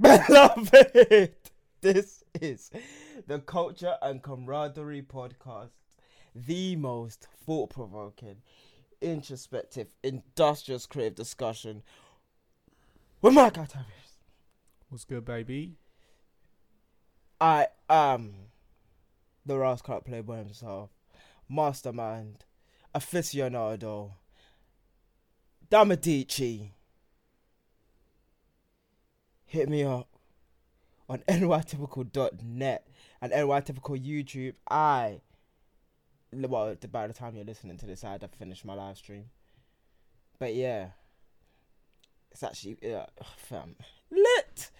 Beloved, this is the Culture and Camaraderie podcast, the most thought provoking, introspective, industrious, creative discussion with my guy. What's good, baby? I am the Clark playboy himself, mastermind, aficionado, Damadici. Hit me up on nytypical.net and nytypical YouTube. I, well, by the time you're listening to this, I'd have finished my live stream. But yeah, it's actually, yeah, fam, lit.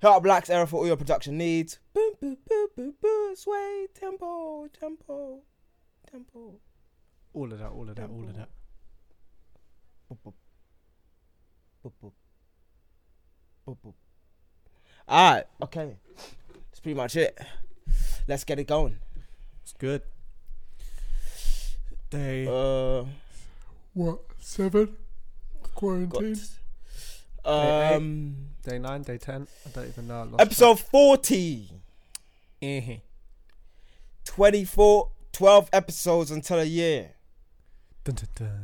Hit up Black's Era for all your production needs. Boom, boom, boom, boom, boom, sway, tempo, tempo, tempo. All of that, all of that, all of that. Boop, boop. Boop, boop. Boop, boop. Alright, okay. That's pretty much it. Let's get it going. It's good. Day Uh, what? Seven? got, Quarantine. um, Day nine, day ten. I don't even know. I lost episode 40. track. Eh-heh. 24, 12 episodes until a year. Dun, dun, dun.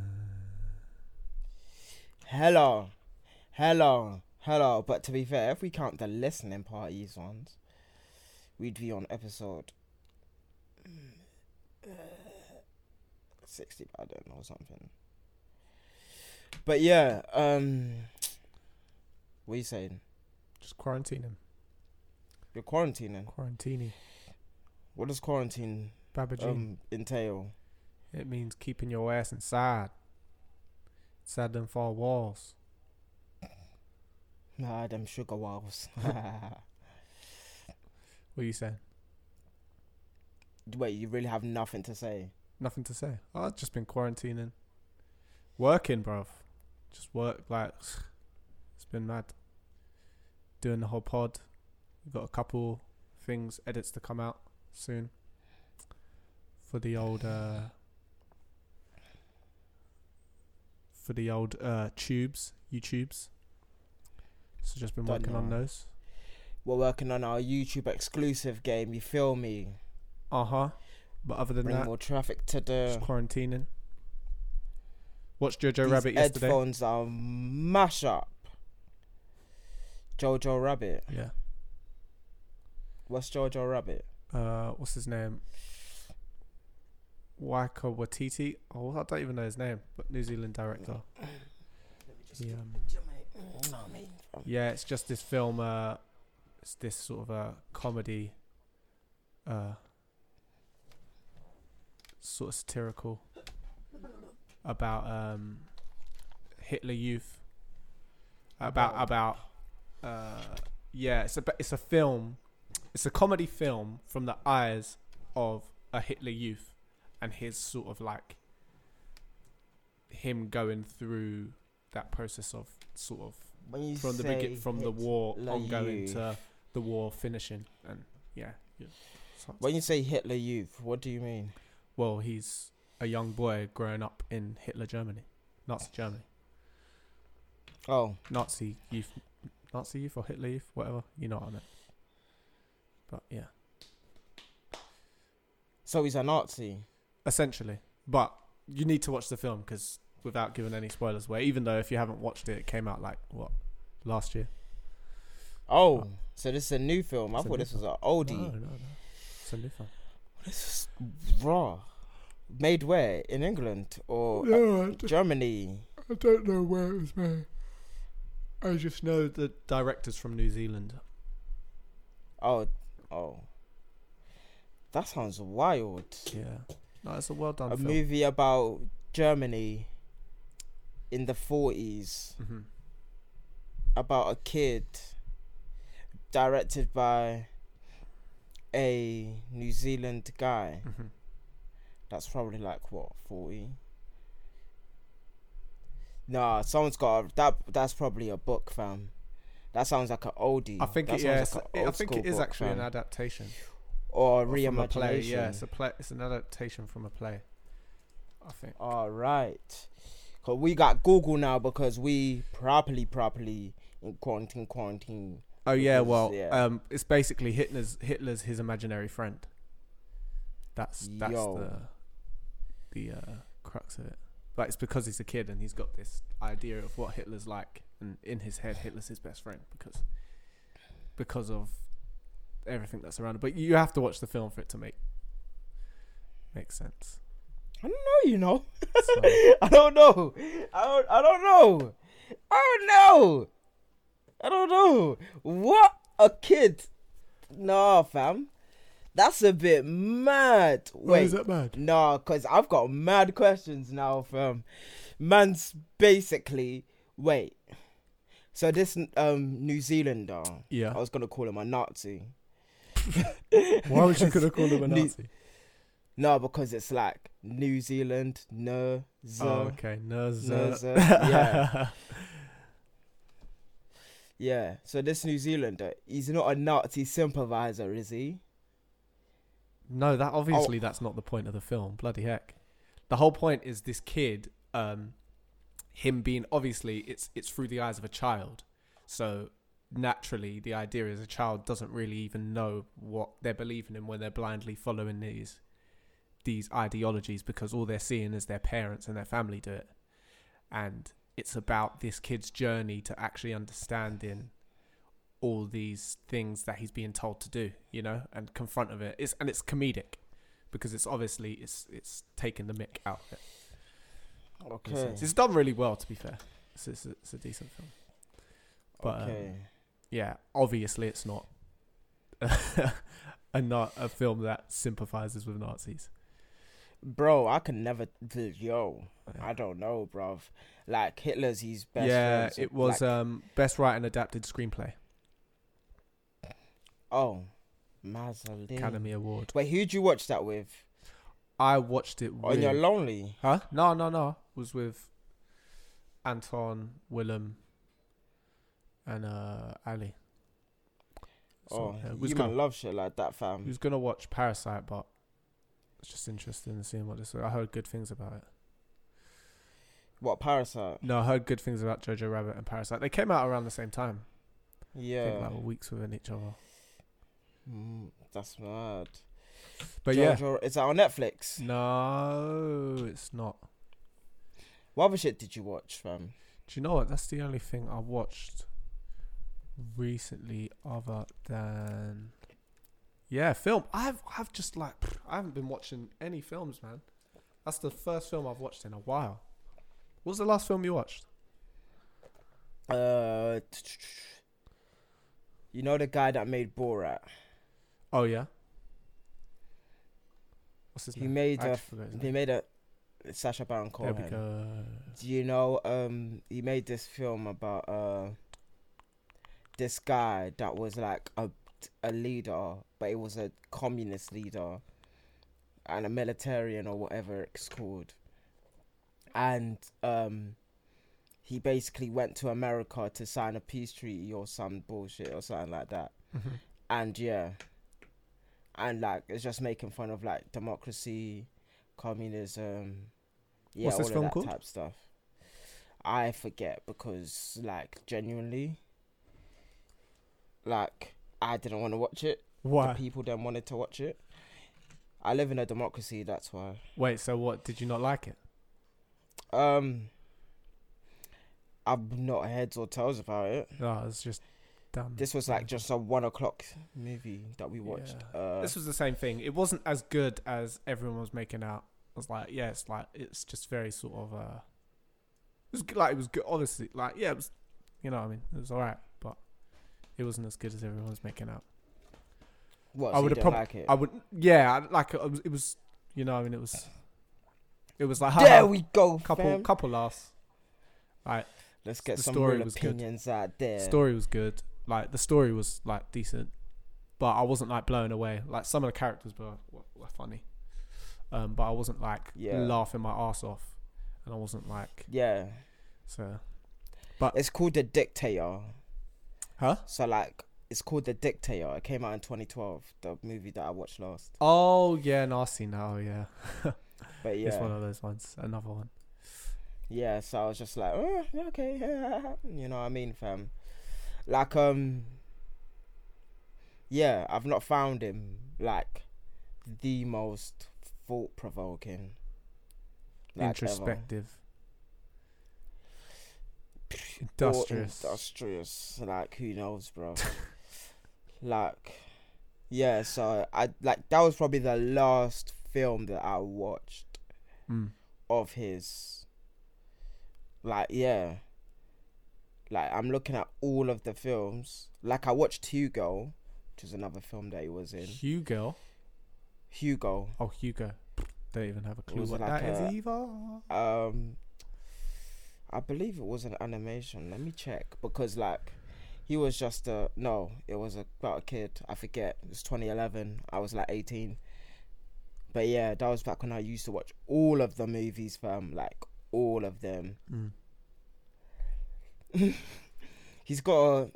Hello. Hello. Hello. But to be fair, if we count the listening parties ones, we'd be on episode uh, 60, I don't know, something. But yeah, um, what are you saying? Just quarantining. You're quarantining. Quarantini. What does quarantine um entail? it means keeping your ass inside. Inside them four walls. Nah, them sugar walls. What are you saying? Wait, you really have nothing to say? Nothing to say. Oh, I've just been quarantining. Working, bruv. Just work, like, it's been mad. Doing the whole pod. We've got a couple things, edits to come out soon. For the old, uh, for the old, uh, tubes, YouTubes. So just been Don't working on those. We're working on our YouTube exclusive game. You feel me? Uh huh. But other than Bring that, more traffic to the. just quarantining. Watched Jojo These Rabbit yesterday. headphones are mash up. Jojo Rabbit. Yeah. What's Jojo Rabbit? uh, what's his name? Taika Waititi. Oh, I don't even know his name, but New Zealand director. He, um, No, I mean, yeah, it's just this film. Uh, it's this sort of a comedy, uh, sort of satirical about um, Hitler Youth. About about uh, yeah, it's a it's a film. It's a comedy film from the eyes of a Hitler Youth, and his sort of like him going through that process of sort of when you from the say begin from the war Hitler ongoing Youth, to the war finishing. And yeah, yeah. When you say Hitler Youth, what do you mean? well he's a young boy growing up in Hitler Germany Nazi Germany. Oh, Nazi youth Nazi youth or Hitler youth whatever you know what I meant but yeah. So he's a Nazi. essentially. But you need to watch the film because without giving any spoilers away even though if you haven't watched it it came out like what last year Oh, Oh. so this is a new film. I thought new this was an oldie. no, no, no. it's a new film This is raw. Made where? In England or uh, no, Germany? I don't know where it was made. I just know the director's from New Zealand. Oh, oh. That sounds wild. Yeah. No, it's a well done a film. movie about Germany in the 40s hmm about a kid directed by a New Zealand guy hmm that's probably like what 40 Nah, someone's got a, that. That's probably a book, fam. That sounds like an oldie. I think that it, yeah, like an I think it is book, actually an adaptation or a or from a play. Yeah, it's a play. It's an adaptation from a play. I think. All right. Cause we got Google now because we properly, properly in quarantine, quarantine Oh yeah, Because, well, yeah. um, it's basically Hitler's Hitler's his imaginary friend. That's that's Yo. the the uh, crux of it. But it's because he's a kid and he's got this idea of what Hitler's like, and in his head, Hitler's his best friend because because of everything that's around it. But you have to watch the film for it to make make sense. I don't know, you know. So, I don't know. I don't. I don't know. I don't know. I don't know. What a kid. Nah, fam. That's a bit mad. why is that mad? Nah, cause I've got mad questions now, fam. Man's basically wait. So this um New Zealander, Yeah. I was gonna call him a Nazi. Why would you could call him a Nazi? No, because it's like New Zealand, no, Oh, okay. no, Nuzzer, yeah. Yeah. So this New Zealander, he's not a Nazi sympathizer, is he? No, that obviously that's not the point of the film. Bloody heck. The whole point is this kid, um, him being obviously it's it's through the eyes of a child. So naturally the idea is a child doesn't really even know what they're believing in when they're blindly following these these ideologies because all they're seeing is their parents and their family do it. And it's about this kid's journey to actually understanding all these things that he's being told to do, you know, and confront of it. It's and it's comedic because it's obviously it's it's taking the mick out of it. Okay. It's done really well, to be fair. It's, it's, a, it's a decent film, but um, yeah, obviously it's not a not a film that sympathizes with Nazis. Bro, I can never. Yo, I don't know, bro. Like Hitler's his best. yeah, friends, it was like- um, best written adapted screenplay, oh, Mazzolini. Academy Award. Wait, who'd you watch that with? I watched it. On with, your lonely. Huh? No, no, no. It was with Anton, Willem, and uh, Ali. So, Oh, yeah, was you gonna, love shit like that, fam. was gonna watch Parasite, but just interesting in seeing what this. I heard good things about it. What Parasite? No, I heard good things about Jojo Rabbit and Parasite. They came out around the same time. Yeah, I Yeah, think like weeks within each other. Mm, that's mad. But yeah, Jojo, is that on Netflix? no, it's not. What other shit did you watch, fam? Do you know what? That's the only thing I watched recently, other than yeah, film. I've I've just like I haven't been watching any films, man. That's the first film I've watched in a while. What was the last film you watched? Uh, you know the guy that made Borat. Oh yeah. What's his He name? made a. actually forgot his He made a. Sacha Baron There we Cohen. go. Do you know? Um, he made this film about uh. This guy that was like a a leader, but it was a communist leader, and a militarian or whatever it's called. And um, he basically went to America to sign a peace treaty or some bullshit or something like that. Mhm. and yeah and like it's just making fun of like democracy communism yeah What's all of that called? type stuff i forget because like genuinely like i didn't want to watch it the Why? people then wanted to watch it i live in a democracy that's why Wait, so what? Did you not like it? um i'm not heads or tails about it No, it's just dumb. this was like just a one o'clock movie that we watched uh this was the same thing. It wasn't as good as everyone was making out. I was like, yeah, it's like it's just very sort of uh, it was good, like it was good. Obviously, like yeah, it was, you know, what I mean, it was alright, but it wasn't as good as everyone was making out. what I so you would've didn't prob- like it I would, yeah, like it was, it was, you know, I mean, it was, it was like there we go couple, fam. couple laughs. Let's get The some story real was good. opinions out there. The story was good. Like the story was like decent, but I wasn't like blown away. Like some of the characters were were, were funny, um, but I wasn't like Yeah. laughing my ass off, and I wasn't like Yeah, so. but it's called The Dictator. Huh? So like, it's called The Dictator. It came out in 2012. The movie that I watched last. Oh yeah, no, I see now. Yeah, But yeah, it's one of those ones. Another one. yeah. So I was just like, oh, okay, you know what I mean, fam. Like um, yeah, I've not found him like the most thought provoking. Introspective. Or Industrious. industrious. Like who knows, bro? like, yeah. So I like that was probably the last film that I watched Mm. of his. Like yeah. Like I'm looking at all of the films. Like I watched Hugo, which is another film that he was in. Hugo. Hugo. Oh, Hugo. Don't even have a clue what like that is a- either. Um, I believe it was an animation. Let me check because like he was just a no. It was about a kid. I forget. It was 2011. I was like 18. But yeah, that was back when I used to watch all of the movies, fam. Like all of them. Mm. He's got a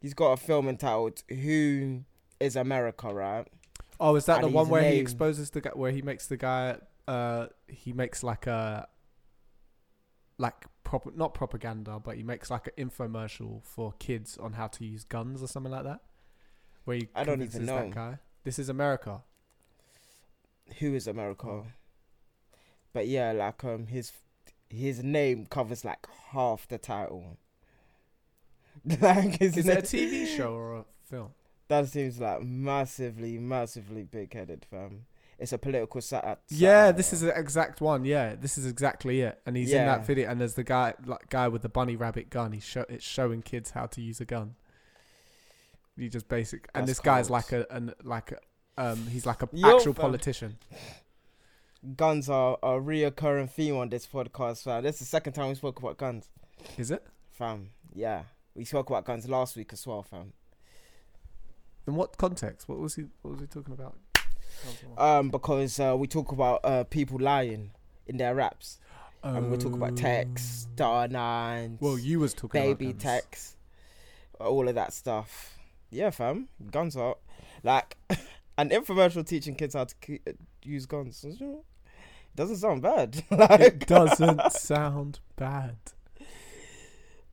he's got a film entitled "Who Is America?" Right? Oh, is that And the one where he exposes the guy? Where he makes the guy? Uh, he makes like a like prop not propaganda, but he makes like an infomercial for kids on how to use guns or something like that. Where he I don't even know. that guy. This is America. Who is America? But yeah, like um, his his name covers like half the title. like Is name, it a TV show or a film? That seems like massively, massively big-headed, fam. It's a political sat. Yeah, this is the exact one. Yeah, this is exactly it. And he's in Yeah. that video, and there's the guy, like guy with the bunny rabbit gun. He's show, it's showing kids how to use a gun. You just basic, and That's this guy's cold. like a, an like a, um, he's like a Yo, actual fam. politician. guns are a reoccurring theme on this podcast, fam. This is the second time we spoke about guns, Is it? fam. Yeah, we spoke about guns last week as well, fam. In what context? What was he? What was he talking about? Um, because uh, we talk about uh people lying in their raps, and we talk about text, star nines, Well, you was talking baby about text, all of that stuff. Yeah, fam, guns are like an infomercial teaching kids how to k- uh, use guns. Doesn't sound bad. like, It doesn't sound bad.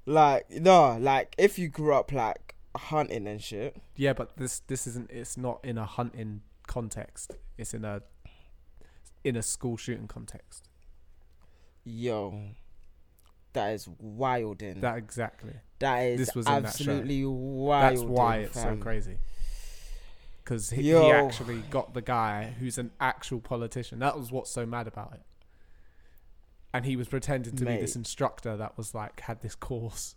like no, like if you grew up like hunting and shit. Yeah, but this this isn't. It's not in a hunting context. It's in a in a school shooting context. Yo, that is wilding. That exactly. that is this was in that absolutely wild. That's why it's so crazy. Because he, he actually got the guy who's an actual politician. That was what's so mad about it. And he was pretending to be this instructor that was like had this course.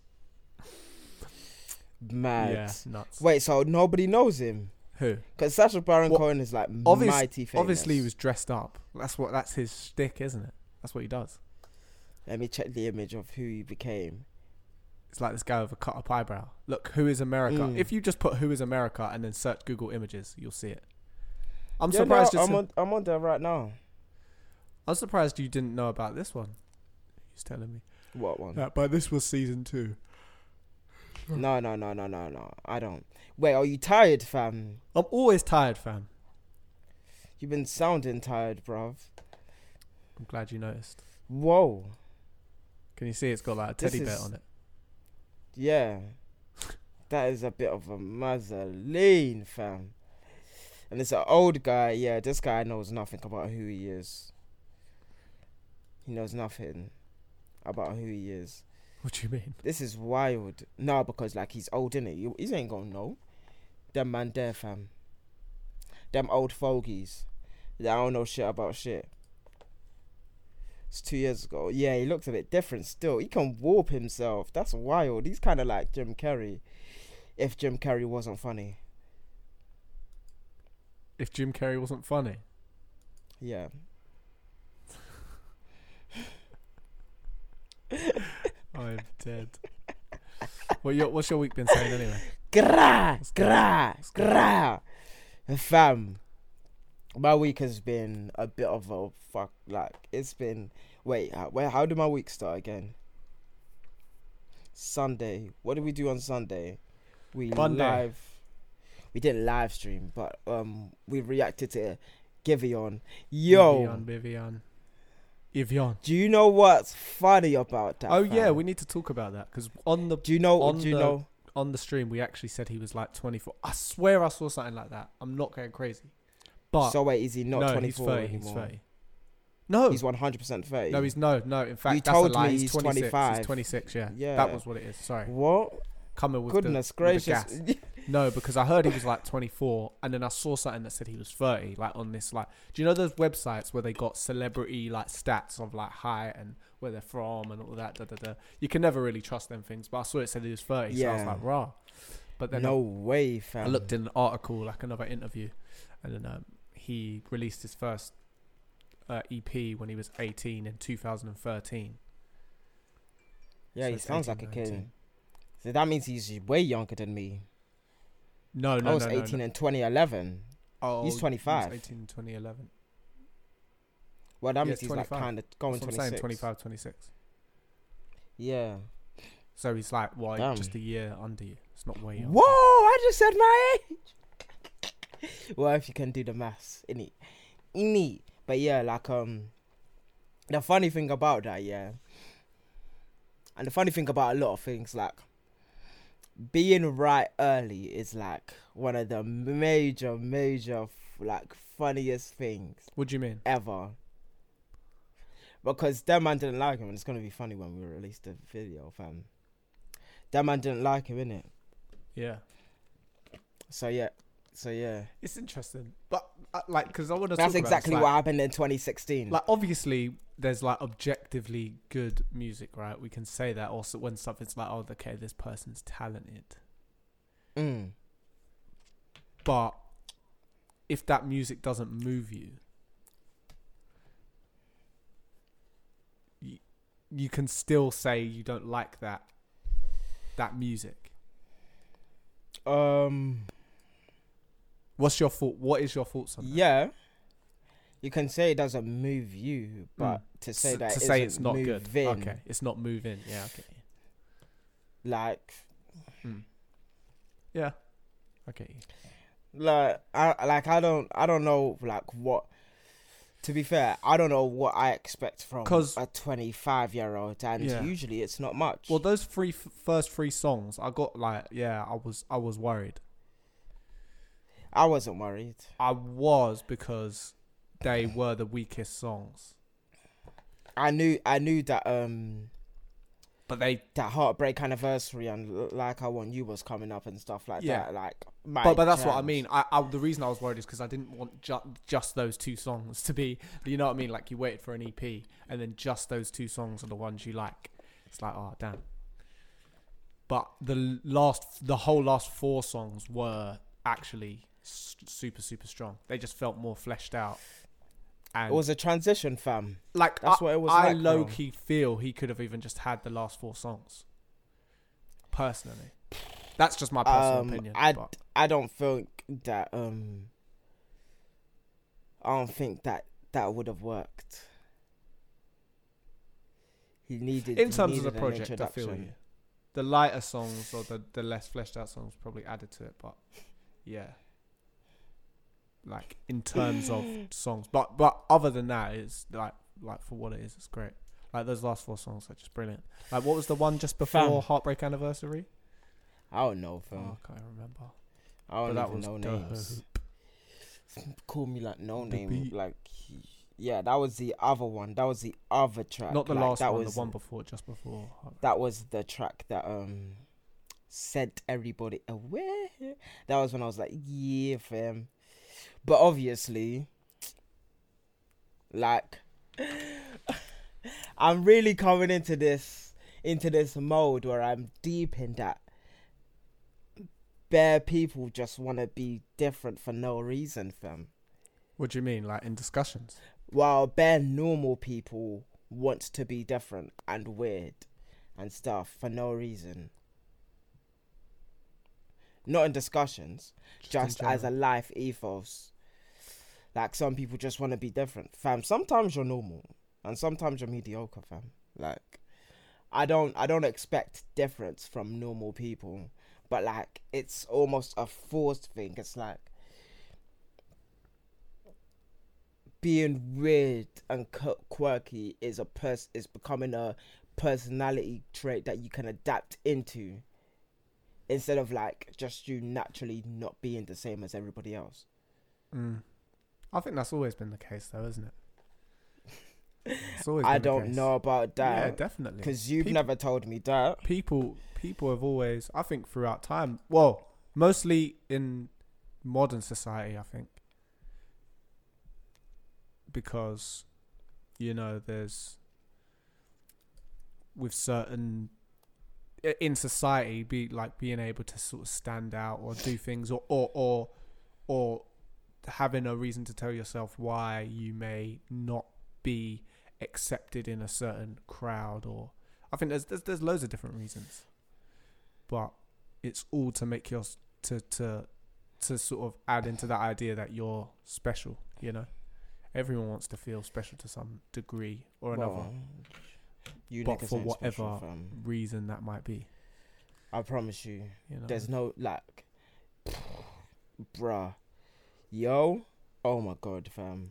Mad. Yeah, nuts. Wait, so nobody knows him? Who? Because Sacha Baron Well, Cohen is like obvious- mighty famous. Obviously, he was dressed up. That's what. That's his shtick, isn't it? That's what he does. Let me check the image of who he became. It's like this guy with a cut up eyebrow. Look, who is America? Mm. If you just put "who is America" and then search Google Images, you'll see it. I'm Yeah, surprised. No, I'm on. I'm on there right now. I'm surprised you didn't know about this one. He's telling me. What one? But this was season two. No, no, no, no, no, no. I don't. Wait, are you tired, fam? I'm always tired, fam. You've been sounding tired, bruv. I'm glad you noticed. Whoa. Can you see it's got like a teddy bear on it? Yeah. That is a bit of a mazzoline, fam. And it's an old guy. Yeah, this guy knows nothing about who he is. He knows nothing about who he is. What do you mean? This is wild. No, because like he's old, innit? You, he ain't gonna know. Them man there, fam. Them old fogies. They don't know shit about shit. It's two years ago. Yeah, he looks a bit different still. He can warp himself. That's wild. He's kind of like Jim Carrey. If Jim Carrey wasn't funny. If Jim Carrey wasn't funny, Yeah. I'm dead. What your what's your week been saying anyway? Gra, Let's go. gra, gra. Fam, my week has been a bit of a fuck. Like it's been. Wait, how, where? How did my week start again? Sunday. What did we do on Sunday? We Monday. live. We didn't live stream, but um, we reacted to Giveon. Yo, Vivian, Vivian, Evian. do you know what's funny about that? Oh yeah, we need to talk about that because on the Do you know? on Do you the- know? on the stream we actually said he was like 24. I swear I saw something like that. I'm not going crazy. But so wait, is he not no, 24 he's 30. anymore? He's 30. No, He's 100% 30. no, he's no, no. In fact, You that's told a lie. me he's, he's 26. 25. He's 26. Yeah, Yeah. that was what it is. Sorry, What? coming with the- Goodness with the gracious. gas. No, because I heard he was like 24, and then I saw something that said he was 30. Like on this, like, do you know those websites where they got celebrity like stats of like height and where they're from and all that? Da, da, da. You can never really trust them things. But I saw it said he was 30, so I was like, raw. But then no I, way, fam. I looked in an article, like another interview, and then um, he released his first uh, EP when he was 18 in 2013. Yeah, So he sounds like a 18, kid. 19. So that means he's way younger than me. No, no, I was no, no, 18 no. in 2011. Oh, he's he 25. 18 in 2011. Well, that Yeah, means he's like 25. kind of going That's what I'm 26. saying, 25, 26. Yeah. So he's like, well, Damn. just a year under you. It's not way. Whoa! I just said my age. well, if you can do the maths, innit? Innit? But yeah, like um, the funny thing about that, yeah, and the funny thing about a lot of things, like being right early is like one of the major, major, like funniest things What do you mean? ever. Because that man didn't like him, and it's gonna be funny when we release the video, fam. That man didn't like him, innit? Yeah. So yeah, so yeah, It's interesting. But, uh, like, because I want to that's exactly what happened in 2016. Like, obviously, there's like objectively good music, right? We can say that also when something's like, oh, okay, this person's talented. mm. But if that music doesn't move you, you, you can still say you don't like that that music. Um, What's your thought? What is your thoughts on that? yeah, you can say it doesn't move you, but Mm. to say S- that to say it's not good. Okay, it's not moving. Yeah, okay. like, Mm. Yeah. Okay. like I like I don't I don't know like what. To be fair, I don't know what I expect from a 25 year old, and Yeah. usually it's not much. Well, those three f- first three songs, I got like, yeah, I was I was worried. I wasn't worried. I was because they were the weakest songs. I knew I knew that um But they that heartbreak anniversary and like I want you was coming up and stuff like Yeah. that. Like, my but, but that's what I mean. I, I the reason I was worried is because I didn't want ju- just those two songs to be. You know what I mean? Like you waited for an EP and then just those two songs are the ones you like. It's like oh damn. But the last, the whole last four songs were actually super super strong. They just felt more fleshed out. And It was a transition, fam. like that's I, what it was I like, low key feel he could have even just had the last four songs. Personally, that's just my personal Um, opinion. I but- I don't think that um. I don't think that that would have worked. He needed in terms of the project, I feel you. The lighter songs or the, the less fleshed out songs probably added to it, but yeah. Like in terms of songs, but but other than that, it's like like for what it is, it's great. Like those last four songs are just brilliant. Like what was the one just before Fam. Heartbreak Anniversary? I don't know, fam. Oh, I can't remember. I don't but that even was know dope. names. Call me like no The name, beat. like yeah. That was the other one. That was the other track. Not the like, last that one, Was, the one before, just before. Heartbreak. that was the track that um sent everybody away. That was when I was like, yeah, fam. But obviously, like, I'm really coming into this into this mode where I'm deep in that. Bare people just want to be different for no reason, fam. What do you mean, like in discussions? While bare normal people want to be different and weird and stuff for no reason. Not in discussions, in just as a life ethos. Like some people just want to be different, fam. Sometimes you're normal, and sometimes you're mediocre, fam. Like, I don't, I don't expect difference from normal people, but like it's almost a forced thing. It's like being weird and quirky is a pers is becoming a personality trait that you can adapt into. instead of like just you naturally not being the same as everybody else. Mm. I think that's always been the case, though, isn't it? It's always I don't know about that. Yeah, definitely. because you've Peop- never told me that. people people have always I think throughout time well mostly in modern society I think because you know there's with certain in society be like being able to sort of stand out or do things or or or, or having a reason to tell yourself why you may not be accepted in a certain crowd or I think there's there's, there's loads of different reasons, but it's all to make your to to to sort of add into that idea that you're special. You know, everyone wants to feel special to some degree or another Well, you But for whatever reason that might be. I promise you, You know, there's no like, bruh, yo, oh my god, fam.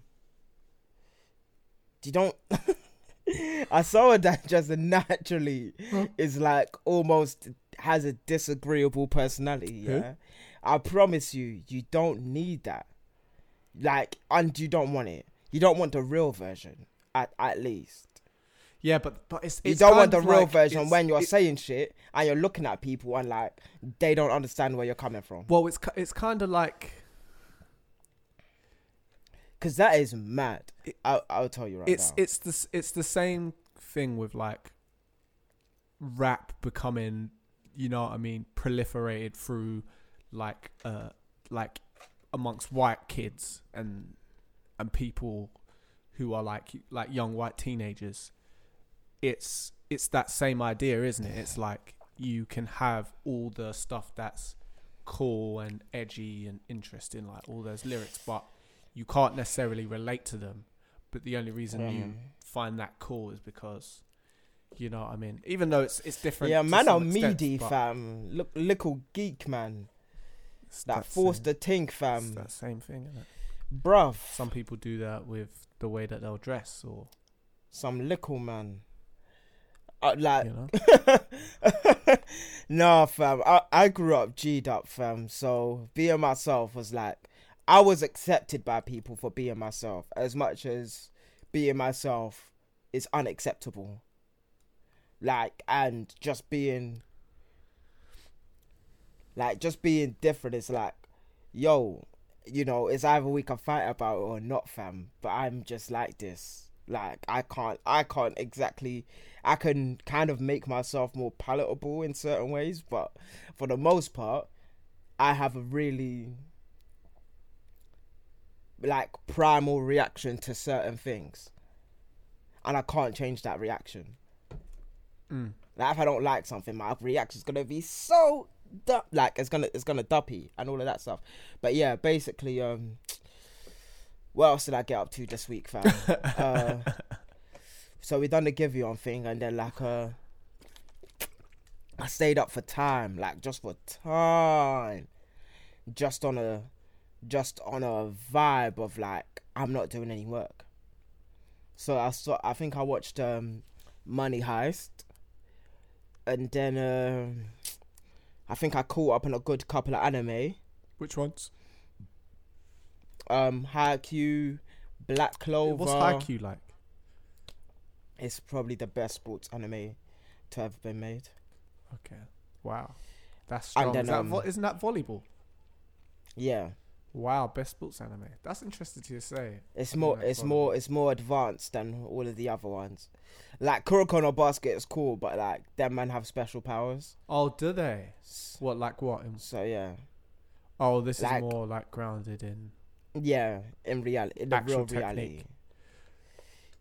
You don't. I saw that just naturally is like almost has a disagreeable personality. Who? Yeah, I promise you, you don't need that. Like, and you don't want it. You don't want the real version, at at least. yeah, but but it's, You don't want the real like version when you're it- saying shit and you're looking at people and like they don't understand where you're coming from. well, it's it's kind of like Cause that is mad. It- I'll, I'll tell you right it's now. it's the it's the same thing with like rap becoming you know what I mean proliferated through like uh like amongst white kids and and people who are like like young white teenagers it's it's that same idea isn't it it's like you can have all the stuff that's cool and edgy and interesting like all those lyrics but you can't necessarily relate to them but the only reason Yeah, you find that cool is because you know what I mean even though it's it's different yeah, man, extent, meaty, fam. Look, little geek, man. it's That that forced same- the tink, it's fam. that same thing isn't it? Bruv. some people do that with the way that they'll dress or Some little man. Uh, like, you know nah, fam. I, I grew up G'd up, fam. So being myself was like, I was accepted by people for being myself as much as being myself is unacceptable. Like, and just being, like, just being different is like, yo, you know, it's either we can fight about it or not, fam. But I'm just like this. Like, I can't, I can't exactly I can kind of make myself more palatable in certain ways, but for the most part, I have a really like primal reaction to certain things, and I can't change that reaction. mm. Like if I don't like something, my reaction is gonna be so du- like it's gonna it's gonna duppy and all of that stuff. But yeah, basically, um, what else did I get up to this week, fam? uh, so we done the Giveon thing, and then like uh, I stayed up for time, like just for time, just on a, just on a vibe of like I'm not doing any work. So I saw, I think I watched um, Money Heist, and then um I think I caught up on a good couple of anime, which ones? Um, Haikyuu, Black Clover. what's Haikyuu like? It's probably the best sports anime to have been made. okay. Wow. That's strong. Then, Is that um, vo- isn't that volleyball? Yeah, wow best sports anime that's interesting to say it's more, it's more, it's more advanced than all of the other ones. Like Kuroko no Basket is cool, but like them man have special powers. oh do they what like what in- So yeah, oh this Like- is more like grounded in yeah, in reality, in the Actual real technique. reality.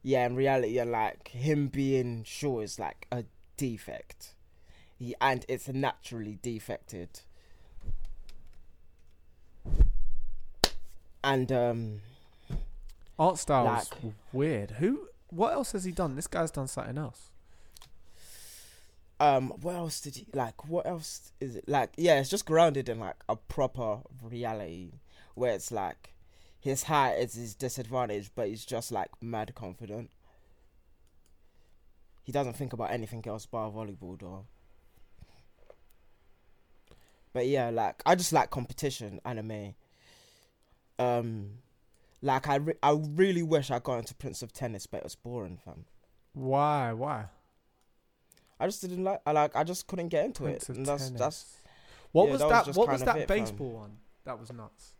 Yeah, in reality, and like him being sure is like a defect, he, and it's naturally defected. And um, art styles Like- weird who what else has he done this guy's done something else um, what else did he like? What else is it like? Yeah, it's just grounded in like a proper reality where it's like his height is his disadvantage, but he's just like mad confident. He doesn't think about anything else but volleyball, though. But yeah, like I just like competition anime. Um, like I re- I really wish I got into Prince of Tennis, but it was boring, fam. Why? Why? I just didn't like. I like. I just couldn't get into Prince it. And that's Tennis. that's What yeah, was that was that? what was that it, fam. baseball one? That was nuts.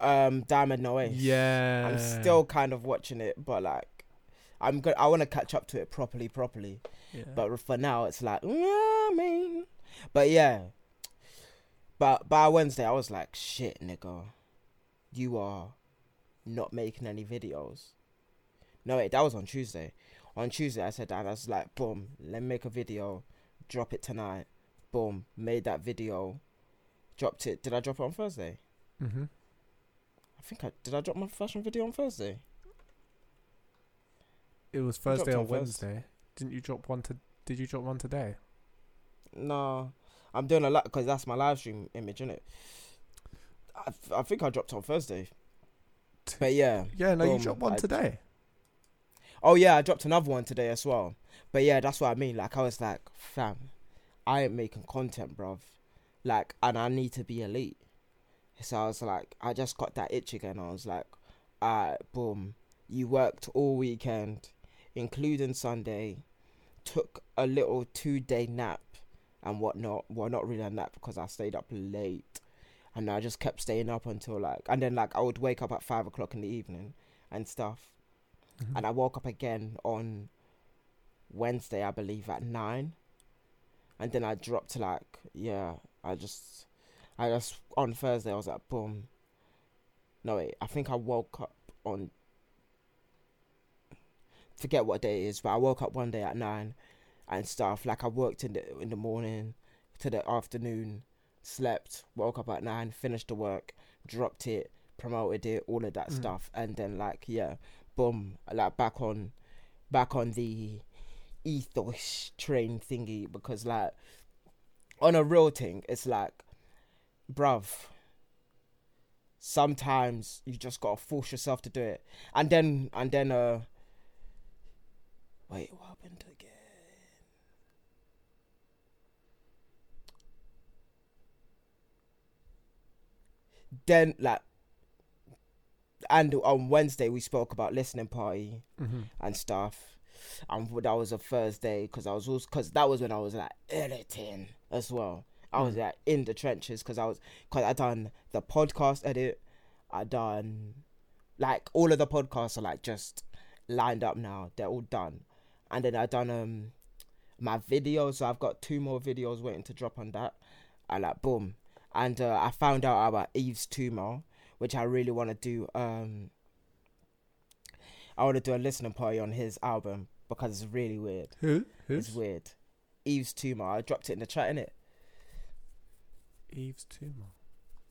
um Diamond No Ace. Yeah. I'm still kind of watching it, but like, I'm good. I want to catch up to it properly, properly. Yeah. But for now, it's like, yeah, I mean, but yeah. But by Wednesday, I was like, shit, nigga, you are not making any videos. No, wait, that was on Tuesday. On Tuesday, I said that. I was like, boom, let me make a video, drop it tonight. Boom, made that video, dropped it. Did I drop it on Thursday? mm-hmm. I think I did. I drop my fashion video on Thursday. It was Thursday or. Wednesday. Didn't you drop one to? Did you drop one today? No, I'm doing a lot because that's my live stream image, innit? I, I think I dropped on Thursday. But yeah. Yeah, no, you dropped one I- today. Oh yeah, I dropped another one today as well. But yeah, that's what I mean. Like I was like, fam, I ain't making content, bruv. Like, and I need to be elite. So I was like, I just got that itch again. I was like, alright, boom. You worked all weekend, including Sunday. Took a little two day nap and whatnot. Well, not really a nap because I stayed up late, and I just kept staying up until like, and then like I would wake up at five o'clock in the evening and stuff Mhm. and I woke up again on Wednesday, I believe, at nine, and then I dropped to like yeah, I just, I just on Thursday I was like boom. No wait, I think I woke up on. Forget what day it is, but I woke up one day at nine, and stuff like I worked in the in the morning, to the afternoon, slept, woke up at nine, finished the work, dropped it, promoted it, all of that Mm. stuff, and then like yeah, boom, like back on, back on the ethos train thingy because like on a real thing, it's like, bruv. Sometimes you just gotta force yourself to do it, and then and then uh. Wait, what happened again? Then like, and on Wednesday we spoke about listening party Mm-hmm. and stuff. And that was a Thursday because I was also because that was when I was like editing as well. I was Mm. like in the trenches because I was because I done the podcast edit. I done like all of the podcasts are like just lined up now. They're all done, and then I done um my videos. So I've got two more videos waiting to drop on that. I like boom, and uh, I found out about Yves Tumor, which I really want to do. Um, I want to do a listening party on his album because it's really weird. Who? Who's? It's weird. Yves Tumor. I dropped it in the chat, innit? Yves Tumor.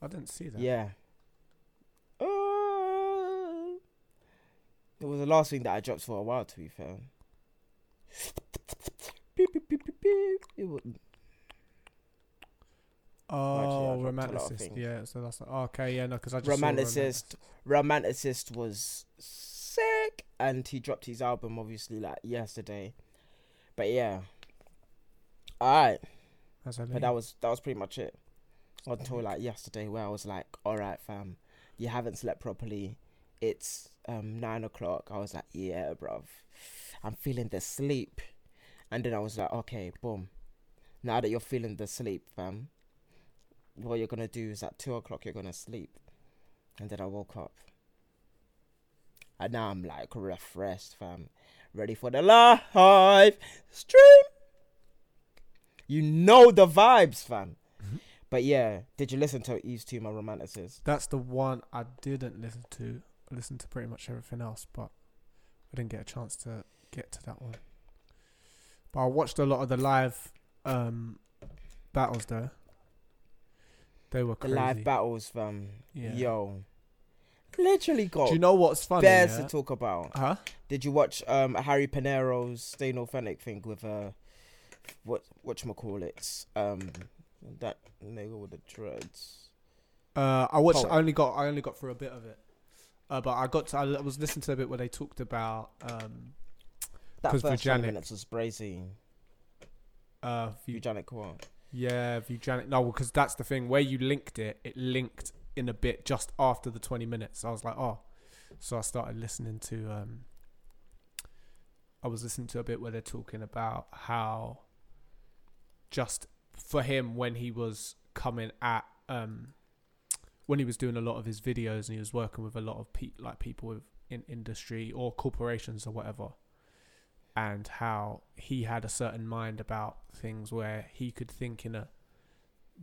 I didn't see that. Yeah. Uh, it was the last thing that I dropped for a while, to be fair. Beep, beep, beep, beep, beep. It was, Oh, Actually, I dropped a lot of romanticist. Yeah, so that's oh, okay. Yeah, no, because I just saw romanticist. Romanticist was sick, and he dropped his album obviously like yesterday. But yeah. All right. I But that was that was pretty much it. Until like yesterday, where I was like, "All right, fam, you haven't slept properly. It's um nine o'clock." I was like, "Yeah, bruv, I'm feeling the sleep." And then I was like, "Okay, boom. Now that you're feeling the sleep, fam, what you're gonna do is at two o'clock you're gonna sleep." And then I woke up, and now I'm like refreshed, fam, ready for the live stream. You know the vibes, fam. Mhm. But yeah, did you listen to Yves Tumor romanticist? That's the one I didn't listen to. I listened to pretty much everything else, but I didn't get a chance to get to that one. But I watched a lot of the live um, battles though. They were The live battles, fam. Yeah. Yo, literally got Do you know what's funny? bears yeah? to talk about. Huh? Did you watch um Harry Pinero's Staying Authentic thing with uh what whatchamacallits? Um that nigga with the dreads. Uh, I watched. Poet. I only got. I only got through a bit of it. Uh, but I got. To, I was listening to a bit where they talked about um, That 'Cause first 20 Vujanic- minutes was brazy. uh, few, Vujanic what? Yeah, Vujanic. No, because that's the thing. Where you linked it, it linked in a bit just after the 20 minutes. I was like, oh. So I started listening to. um I was listening to a bit where they're talking about how just for him when he was coming at um when he was doing a lot of his videos and he was working with a lot of pe- like people with in industry or corporations or whatever and how he had a certain mind about things where he could think in a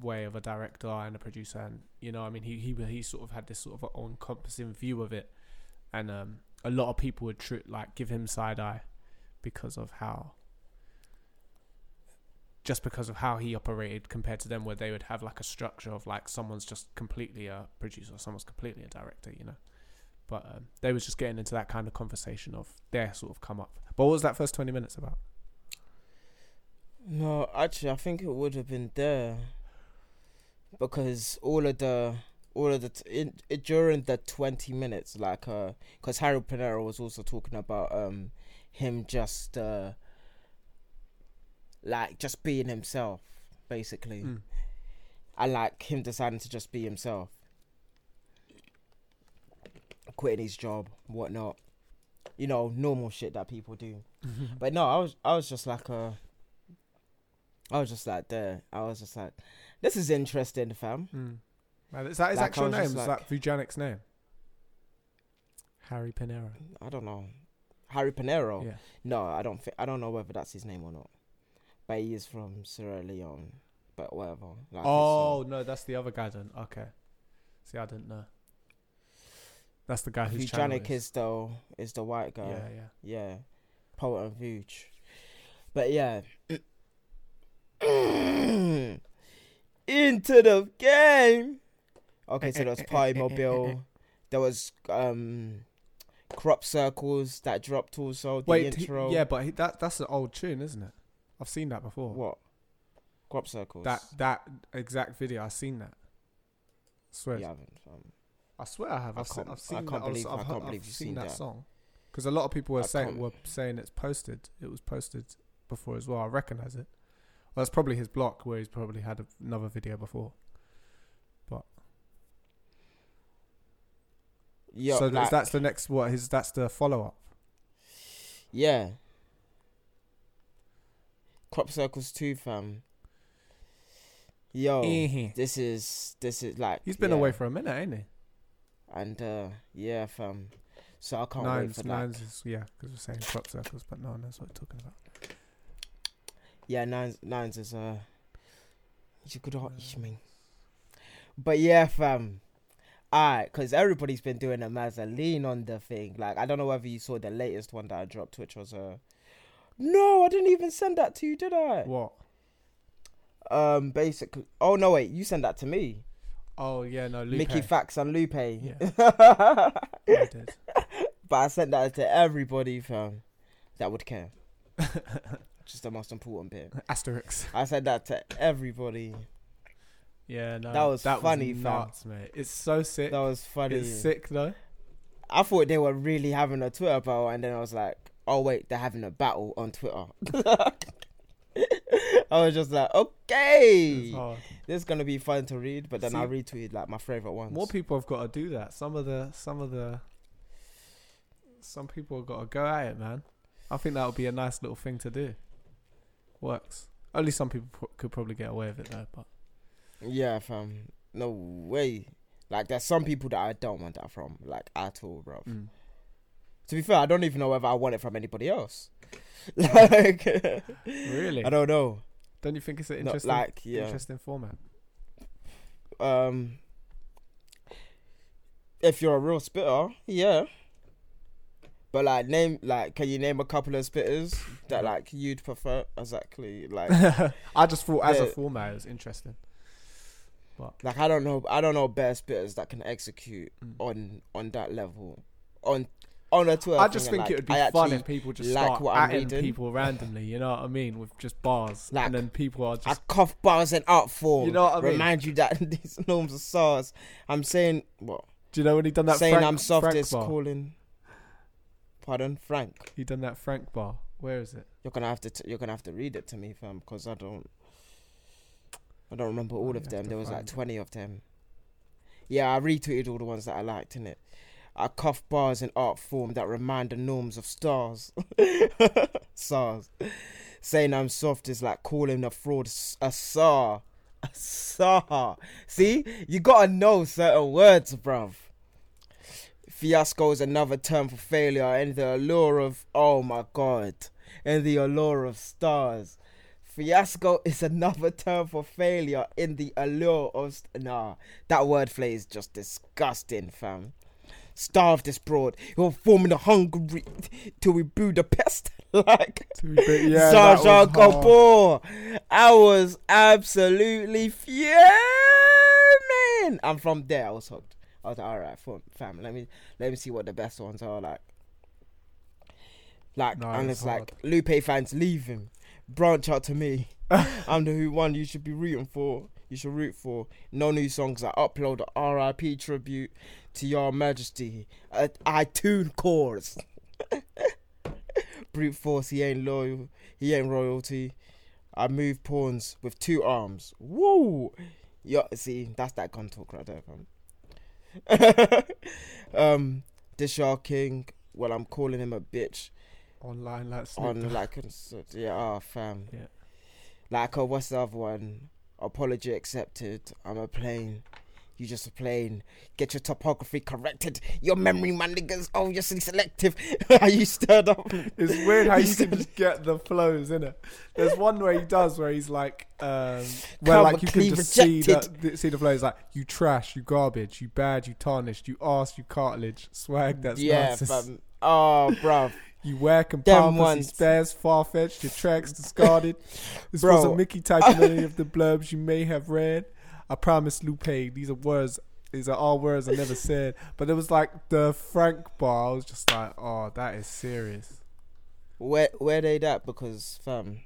way of a director and a producer and you know I mean he he he sort of had this sort of encompassing view of it. And um a lot of people would tr- like give him side eye because of how just because of how he operated compared to them where they would have like a structure of like someone's just completely a producer someone's completely a director you know but um, they was just getting into that kind of conversation of their sort of come up. But what was that first 20 minutes about? No, actually, I think it would have been there because all of the all of the t- in, it, during the twenty minutes, like uh, because Harry Pinero was also talking about um him just uh like just being himself, basically, Mm. and like him deciding to just be himself, quitting his job, whatnot, you know, normal shit that people do. But no, I was I was just like uh I was just like there. I was just like, this is interesting, fam. Mm. Man, is that his Like, actual name? Is like- that Vujanic's name? Harry Pinero. I don't know. Harry Pinero. Yeah. No, I don't think I don't know whether that's his name or not. But he is from Sierra Leone. But whatever. Like, Oh no, that's the other guy then. Okay. See, I didn't know. That's the guy who's Vujanic is the is the white guy. Yeah, yeah. Yeah. Poet and Vuj. But yeah. Into the game. Okay, so there was Partymobile. There was um crop circles that dropped also. The Wait, he- intro. yeah, but he, that that's an old tune, isn't it? I've seen that before. What? Crop circles. That that exact video, I've seen that. I swear, you haven't. Um, I swear I have. I I've, seen, can't- I've I can't that. Believe- I've, I can't I've believe you've seen seen that, that. song. Because a lot of people were I saying were saying it's posted. It was posted before as well. I recognize it. Well, that's probably his block where he's probably had another video before. But yeah, so like, that's the next what his that's the follow up. yeah. Crop circles too, fam. Yo, this is this is like He's been yeah. away for a minute, ain't he? And uh yeah, fam. So I can't wait Nines, for that. nines is yeah, because we're saying crop circles, but no one knows what we're talking about. Yeah, nines nines is uh you could all I mean. But yeah, fam. Alright, cause everybody's been doing a Mazzoline on the thing. Like I don't know whether you saw the latest one that I dropped, which was uh No, I didn't even send that to you, did I? What? Um basically Oh no wait, you sent that to me. Oh yeah, no, Lupe. Mickey Factz and Lupe. Yeah. I did. but I sent that to everybody fam that would care. Just the most important bit. Asterix. I said that to everybody. Yeah, no, That was that funny, was fam. mate. It's so sick. That was funny. It's sick though. I thought they were really having a Twitter battle, and then I was like, oh wait, they're having a battle on Twitter. I was just like, okay, this is gonna be fun to read. But then See- I retweeted like my favorite ones. More people have got to do that. Some of the, some of the, some people have got to go at it, man. I think that would be a nice little thing to do. Works. Only some people pro- could probably get away with it though, but Yeah, fam. No way. Like there's some people that I don't want that from, like at all, bro. mm. To be fair, I don't even know whether I want it from anybody else. like, really, I don't know. don't you think it's an interesting, like, yeah. interesting format? um if you're a real spitter, yeah. But like name like can you name a couple of spitters that like you'd prefer exactly like I just thought as a format it was interesting. like I don't know I don't know better spitters that can execute Mm. on on that level on on a. I just think and, it would be I fun if people just like start what I'm atting reading. people randomly. You know what I mean? With just bars, Like, and then people are just. I cough bars and art form. You know what I mean? Remind you that these norms are sauce. I'm saying what? Do you know when he done that? saying Frank, I'm soft Frank is bar? calling. Pardon, Frank. He done that Frank bar. Where is it? You're gonna have to t- you're gonna have to read it to me, fam, because I don't. I don't remember all of them. There was like it. twenty of them. Yeah, I retweeted all the ones that I liked in it. I cuff bars in art form that remind the norms of stars. SARS. Saying I'm soft is like calling a fraud a SAR. A SAR. See? You gotta know certain words, bruv. Fiasco is another term for failure and the allure of, oh my god, and the allure of stars. Fiasco is another term for failure in the allure of. Nah, that wordplay is just disgusting, fam. Starve this broad. You're forming a hungry till we brew the pest. like To be fair, yeah, Zsa that Zsa was hard. Gabor. I was absolutely fuming. I'm from there. I was hooked. I was like, all right, fam, fam. Let me let me see what the best ones are like. Like, No, and it's it's like Lupe fans leave him. Branch out to me. I'm the who one you should be rooting for. You should root for. No new songs. I upload a RIP tribute to your majesty. I, iTunes tune cores. Brute force, he ain't loyal. He ain't royalty. I move pawns with two arms. Woo! Yeah, see, that's that gun talk right there, fam. um, this y'all king. Well, I'm calling him a bitch online like Snoop on like yeah, oh fam. Yeah. Like uh, what's the other one? Apology accepted. I'm a plane. You just a plane. Get your topography corrected. Your memory, my niggas, obviously selective. Are you stirred up? It's weird how You can just get the flows in it. There's one where he does where he's like, um, where like you can just see the, rejected. the see the flows like you trash, you garbage, you bad, you tarnished, you arse, you cartilage, swag that's yeah, nonsense. fam. Oh, bruv. You whack and palm pussy spares, far fetched, your tracks discarded. This Bro. was a Mickey type in any of the blurbs you may have read. I promise, Lupe, these are words. These are all words I never said. But there was like the Frank bar. I was just like, oh, that is serious. Where where they that? Because fam.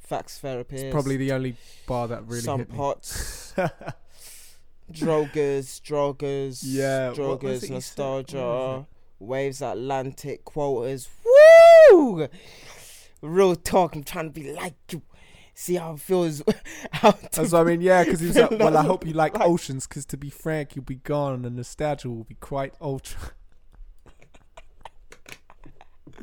Facts therapy. It's probably the only bar that really some hit me. pots. Drogers, droggers, Yeah, what was droggers, it you said? What nostalgia, waves Atlantic, quotas. Woo! Real talk. I'm trying to be like you. See how it feels. how That's what I mean, yeah, because he was like, well, I hope you like like- oceans, because to be frank, you'll be gone and the nostalgia will be quite ultra.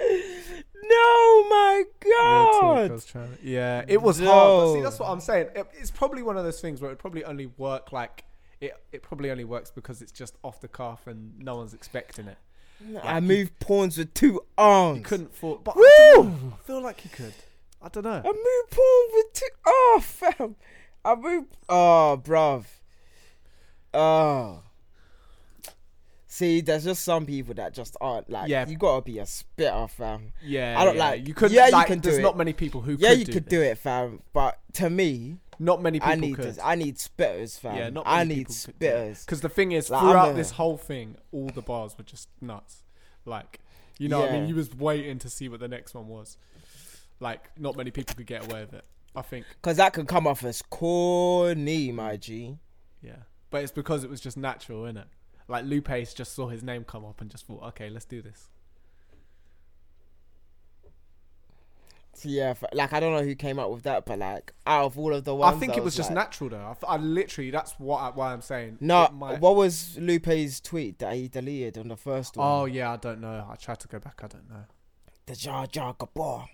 no, my talk, God. was trying to- yeah, it was hard. But see, that's what I'm saying. It, it's probably one of those things where it probably only work like it. It probably only works because it's just off the cuff and no one's expecting it. I you- move pawns with two arms. You couldn't fall, but I, know. I feel like you could. I don't know. I move pawn with two. Oh, fam. I move. Oh, bruv. Oh. See, there's just some people that just aren't like. Yeah. You gotta be a spitter, fam. Yeah, I don't yeah, like- You could. yeah, you can do There's it. not many people who. yeah, could you do could this. do it, fam. But to me, Not many people I need could. this. I need spitters, fam. Yeah, not I many need people do it. spitters. Because the thing is, Like, throughout a- this whole thing, all the bars were just nuts. Like, you know, what I mean, you was waiting to see what the next one was. Like, not many people could get away with it. I think, Cause that could come off as corny, my G. yeah. But it's because it was just natural, innit? Like Lupe's just saw his name come up and just thought, okay, let's do this. Yeah, like I don't know who came up with that, but like out of all of the ones, I think it was just like, natural though. I, I literally, that's what I, why I'm saying. No, might- what was Lupe's tweet that he deleted on the first one? Oh yeah, I don't know. I tried to go back. I don't know. the Jar Jar Gabor.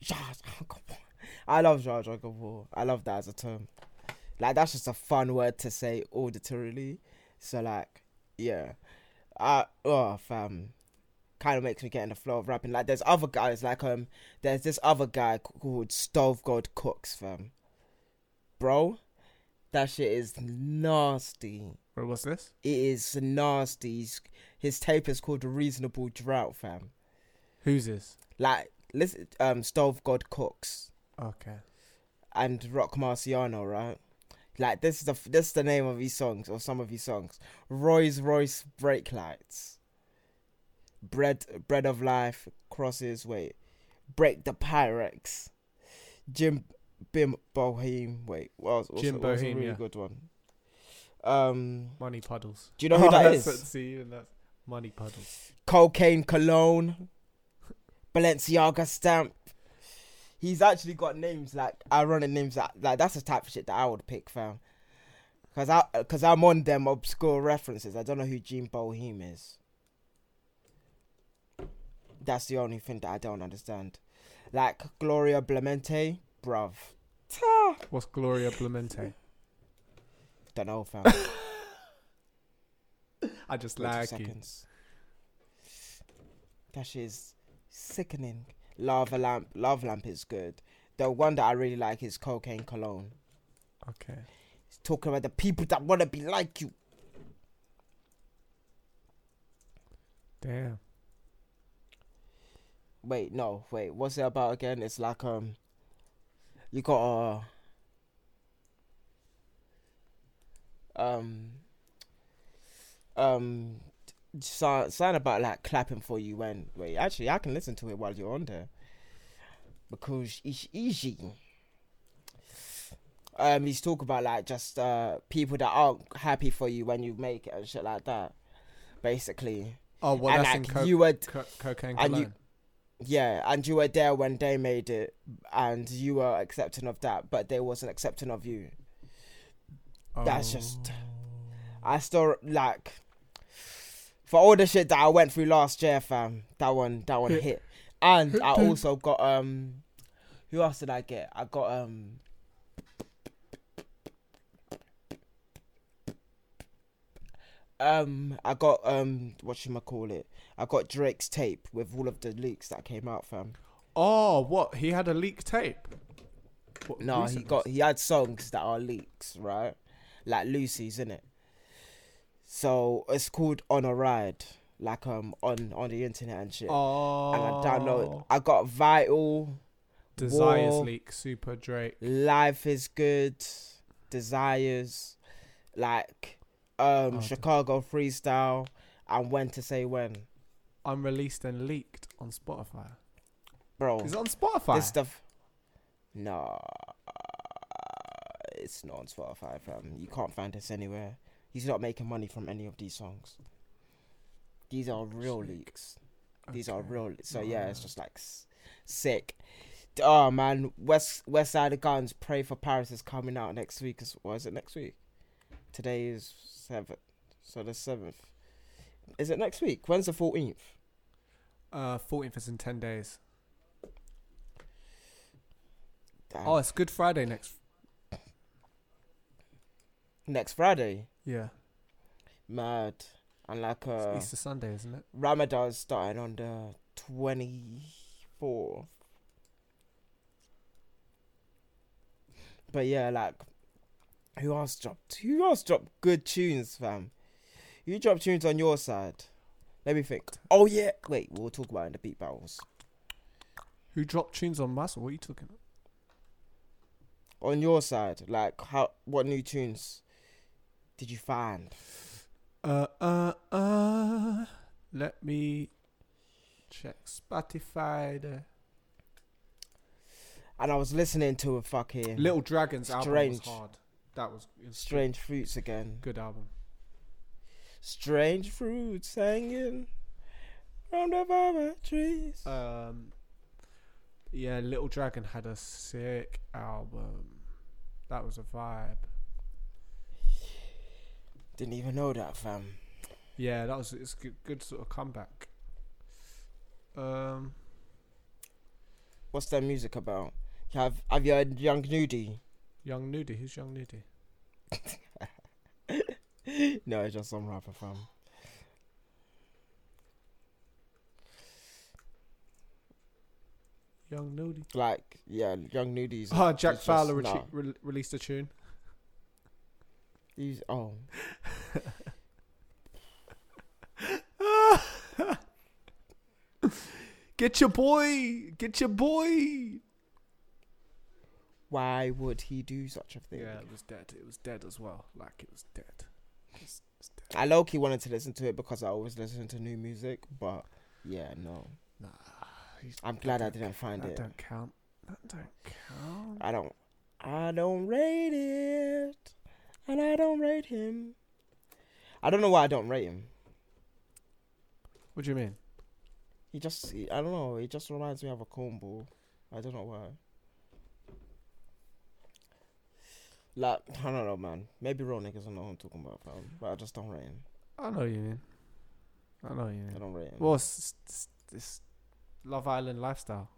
Jar Jar Gabor. I love Jar Jar Gabor. I love that as a term. Like that's just a fun word to say auditorily. So like, yeah. I oh fam. Kind of makes me get in the flow of rapping. Like there's other guys like um there's this other guy called Stove God Cooks fam. Bro, that shit is nasty. Where was this? It is nasty. He's, his tape is called The Reasonable Drought, fam. Who's this? Like, listen, um, Stove God Cooks Okay. and Roc Marciano, right? Like, this is the this is the name of his songs or some of his songs. Roy's Royce Brake Lights, Bread Bread of Life crosses. Wait, Break the Pyrex, Jim Bim Bohem. Wait, what was, Jim what's a really yeah. good one? Um, Money puddles. do you know who Oh, that that's is? what- See, and that's money puddles. cocaine cologne, Balenciaga stamp. He's actually got names like ironic names that like that's the type of shit that I would pick, fam. Cause I, cause I'm on them obscure references. I don't know who Gene Boheim is. That's the only thing that I don't understand. Like Gloria Blemente, bruv. Ta. What's Gloria Blemente? Don't know, fam. I just like you. seconds. That shit is sickening. Lava lamp, lava lamp is good. The one that I really like is cocaine cologne. Okay. It's talking about the people that want to be like you. Damn. Wait, no, wait. What's it about again? It's like um, you got uh, um, um, sign sign about like clapping for you when wait. Actually, I can listen to it while you're on there because it's easy. Um, he's talking about like just uh people that aren't happy for you when you make it and shit like that, basically. Oh, well, and that's like in co- you were co- cocaine and you- yeah, and you were there when they made it, and you were accepting of that, but they wasn't accepting of you. that's just- I still like for all the shit that I went through last year, fam. That one, that one Hit- hit, and hit I also got um, who else did I get? I got um. Um, I got um, what should I call it? I got Drake's tape with all of the leaks that came out, fam. Oh, what? He had a leak tape. What, No, he got he had songs that are leaks, right? Like Lucy's in it. So it's called On a Ride, like um on on the internet and shit. Oh. And I download. I got Vital, Desires War. leak. Super Drake. Life is Good, Desires, like um Oh, Chicago Freestyle, and When to Say When, Unreleased and leaked on Spotify. bro. Is it on Spotify? This stuff. No, it's not on Spotify, fam. You can't find this anywhere. He's not making money from any of these songs. These are real Sick. leaks. These are real. So yeah, it's just like s- sick. Oh man, West West Side of Guns, Pray for Paris is coming out next week. Is what is it next week? Today is seventh, so the seventh. Is it next week? When's the fourteenth? Uh, 14th is in 10 days. Oh, it's Good Friday next. next Friday. Yeah. Mad. And like It's uh, Easter Sunday, isn't it? Ramadan's starting on the twenty fourth. But yeah, like who else dropped? Who else dropped good tunes, fam? You dropped tunes on your side. Let me think. Oh yeah, wait, we'll talk about it in the beat battles. Who dropped tunes on Muscle? What are you talking about? On your side, like how what new tunes did you find? Uh, uh, uh. Let me check Spotify. There. And I was listening to a fucking Little Dragons album Strange. was hard. That was was Strange Fruits again. Good, good album. Strange fruits hanging from the farmer trees. Um, yeah, Little Dragon had a sick album. That was a vibe. Didn't even know that, fam. Yeah, that was it's good, good sort of comeback. Um, What's their music about? You have Have you heard Young Nudy? Young Nudy. Who's Young Nudy? no, it's just some rapper, fam. Young Nudy. Like, yeah, Young Nudy's. Oh, Jack he's just- Fowler nah, re- released a tune. He's oh, Get your boy. Get your boy. why would he do such a thing? Yeah, it was dead. It was dead as well. Like it was dead. It's, it's dead. I low key wanted to listen to it because I always listen to new music, but yeah, no. Nah, I'm glad I didn't find that it. That don't count. That don't count. I don't. I don't rate it, and I don't rate him. I don't know why I don't rate him. What do you mean? He just, he, I don't know. He just reminds me of a cornball. I don't know why. Like, I don't know, man. Maybe real isn't know what I'm talking about, fam. But I just don't rate him. I know you mean. I know you mean. I don't rate him. Well, it's, it's, it's Love Island lifestyle.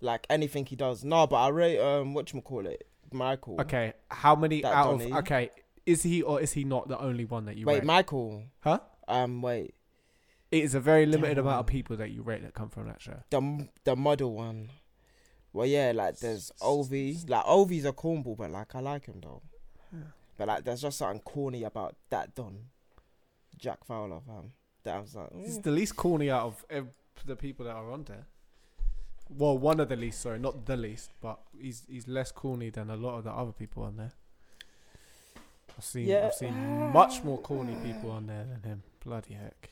Like anything he does. No, but I rate um what you call it. Michael. Okay, how many That out Donny. of okay is he or is he not the only one that you Wait, rate? Michael. Huh? Um, wait. it is a very limited Damn. amount of people that you rate that come from that show. The the model one. Well, yeah, like there's Ovie. Like Ovie's a cornball, but like I like him though. But like, there's just something corny about that Don, Jack Fowler, fam. That I was like, He's mm. the least corny out of ev- the people that are on there. Well, one of the least, sorry, not the least, but he's he's less corny than a lot of the other people on there. I've seen Yeah. I've seen much more corny people on there than him. Bloody heck.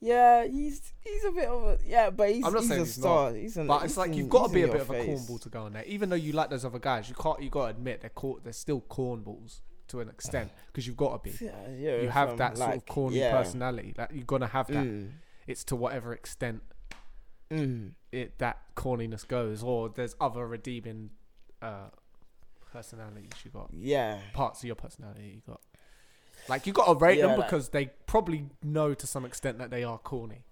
yeah, he's he's a bit of a yeah, but he's I'm not he's saying a he's star. He's an, But it's like you've got to be a bit of a cornball to go on there. Even though you like those other guys, you can't. You got to admit they're cor- they're still cornballs to an extent because you've got to be. Yeah, yeah, You have that sort of corny yeah. personality. Like you're gonna have that. Mm, It's to whatever extent mm. it that corniness goes, or there's other redeeming uh, personalities you got, Yeah, parts of your personality you got. Like you got to rate Yeah, them like- because they probably know to some extent that they are corny,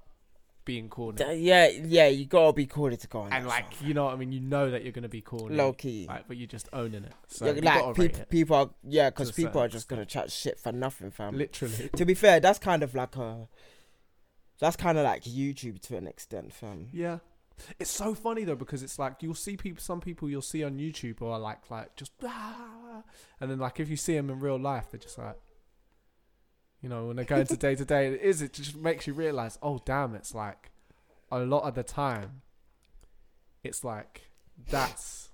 being corny, Th- yeah, yeah. You gotta be corny to go on. and like you know what I mean. You know that you're gonna be corny, low key. like, but you're just owning it. So Yeah, you like it. people are yeah, because people are just gonna chat shit for nothing, fam. literally. to be fair, that's kind of like a that's kind of like YouTube to an extent, fam. Yeah. It's so funny though because it's like you'll see people, some people you'll see on YouTube are like, like just, "Ah," and then like if you see them in real life, they're just like, you know, when they go into day to day, it is it just makes you realize, oh damn, it's like a lot of the time, it's like that's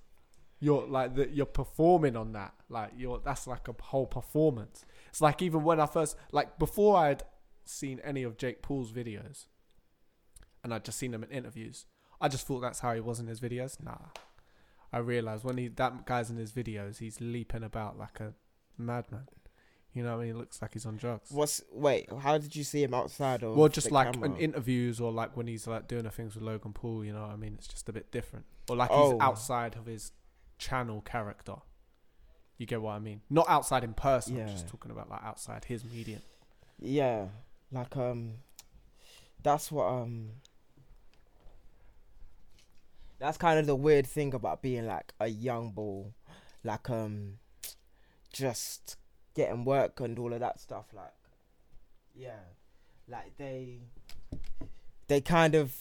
you're like that you're performing on that, like you're that's like a whole performance. It's like even when I first like before I'd seen any of Jake Paul's videos, and I'd just seen him in interviews. I just thought that's how he was in his videos. Nah, I realized when he that guy's in his videos, he's leaping about like a madman. You know, what I mean, he looks like he's on drugs. What's wait? How did you see him outside Or Well, just like camera? in interviews or like when he's like doing the things with Logan Paul. You know, what I mean, it's just a bit different. Or like Oh. he's outside of his channel character. You get what I mean? Not outside in person. I'm just talking about like outside his medium. Yeah, like um, that's what um. That's kind of the weird thing about being like a young bull, like um, just getting work and all of that stuff. Like, yeah, like they, they kind of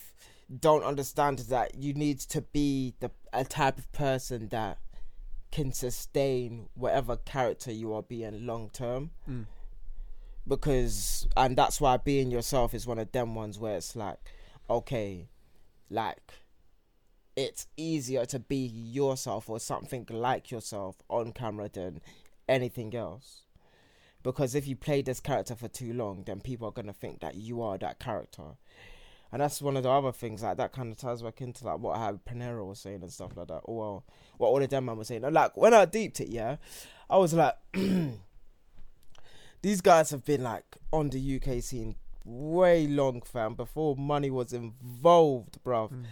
don't understand that you need to be the a type of person that can sustain whatever character you are being long term Mm. Because and that's why being yourself is one of them ones where it's like okay like it's easier to be yourself or something like yourself on camera than anything else. Because if you play this character for too long then people are going to think that you are that character. And that's one of the other things like that kind of ties back into like what how Pinero was saying and stuff like that. Or well, what all of them man was saying. And like when I deeped it yeah I was like these guys have been like on the UK scene way long, fam, before money was involved, bruv. Mm.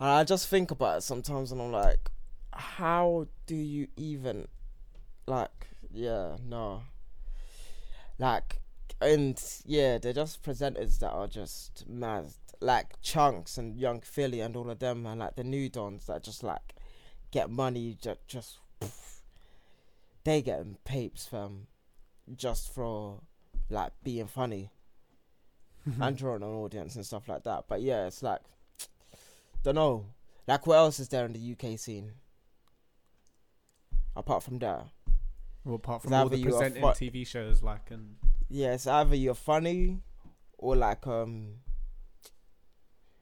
And I just think about it sometimes, and I'm like, how do you even, like, yeah, no, like, and yeah, they're just presenters that are just mad, like Chunkz and Yung Filly and all of them, and like the new dons that just like get money, just just they getting papes, fam, just for like being funny and drawing an audience and stuff like that. But yeah, it's like, don't know. Like, what else is there in the UK scene? Apart from that, Well, apart from all the presenting fu- TV shows, like and yeah, it's either you're funny or like um,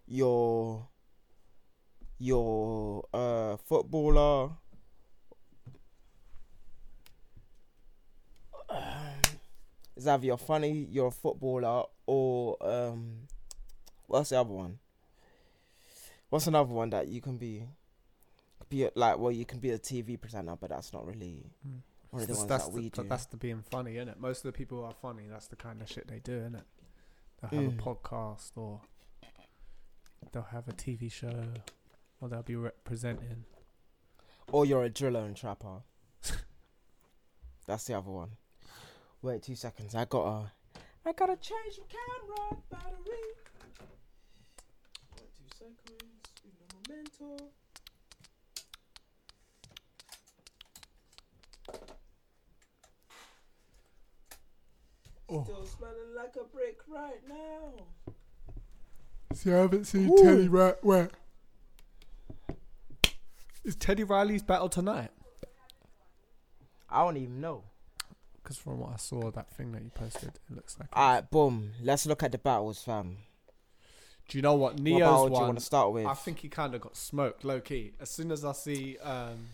you're you're a footballer. It's either you're funny, you're a footballer, or um, what's the other one? What's another one that you can be? Be a, like, well, you can be a TV presenter, but that's not really Mm. one of the That's- ones that's that the, we but do. That's the being funny, isn't it? Most of the people who are funny, that's the kind of shit they do, isn't it? They'll have Mm. a podcast or they'll have a TV show or they'll be representing. Or you're a driller and trapper. That's the other one. Wait two seconds. I gotta. I gotta change my camera battery. Wait two seconds. Un momento. Oh. Still smelling like a brick right now. See, I haven't seen Ooh. Teddy Riley. Where? Is Teddy Riley's battle tonight? I don't even know. Because from what I saw, that thing that you posted, it looks like. Alright, boom. Let's look at the battles, fam. Do you know what what Ne-Yo's battle do you want to start with? I think he kind of got smoked, low key. As soon as I see, um,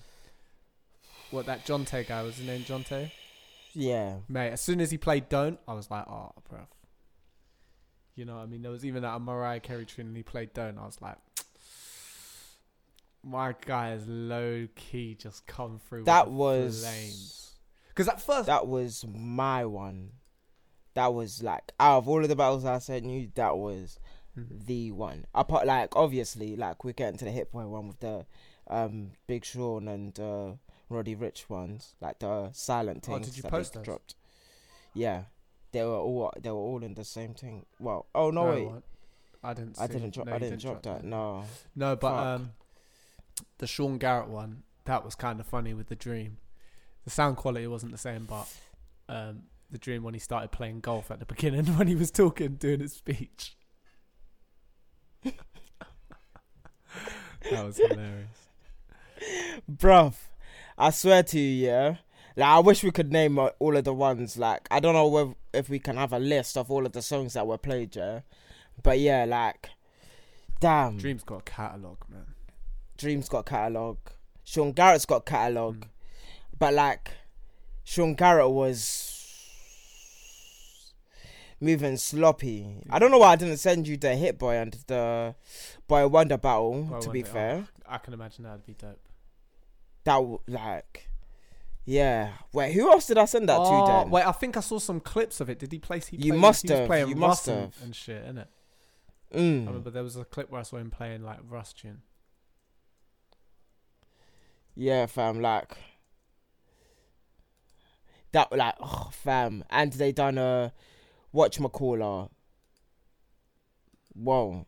what that Johntá guy was his name, Johntá, yeah. mate. As soon as he played Don't, I was like, oh, bruv. You know what I mean? There was even that Mariah Carey tune and he played Don't. I was like, my guy is low key just come through. That with was flames. Because at first, that was my one. That was like out of all of the battles I sent you, that was Mhm. the one. Apart like obviously, like we're getting to the hit point one with the um Big Sean and uh Roddy Ricch ones, like the silent Oh, things did you that post those? dropped. Yeah. They were all they were all in the same thing. Well, oh no, wait. I didn't. I didn't drop no, I you didn't drop that. that. No. No, but Fuck. um, the Sean Garrett one that was kind of funny with the Dream. The sound quality wasn't the same, but um, the Dream when he started playing golf at the beginning when he was talking, doing his speech. that was hilarious. Bruv, I swear to you, yeah. Like, I wish we could name uh, all of the ones. Like, I don't know whether, if we can have a list of all of the songs that were played, yeah. But yeah, like, damn. Dream's got a catalog, man. Dream's got catalog. Sean Garrett's got catalog. Mm. But like, Sean Garrett was moving sloppy. I don't know why I didn't send you the Hit Boy and the Boy Wonder battle. Boy to be Wonder, oh. fair, I can imagine that'd be dope. that w- like, yeah. Wait, who else did I send that oh, to then? wait, I think I saw some clips of it. Did he play? He You must have, playing you must and- have. and shit, innit? I Mm. remember there was a clip where I saw him playing like Russ tune. Yeah, fam. Like that. were Like, oh, fam. And they done a watch caller. Whoa.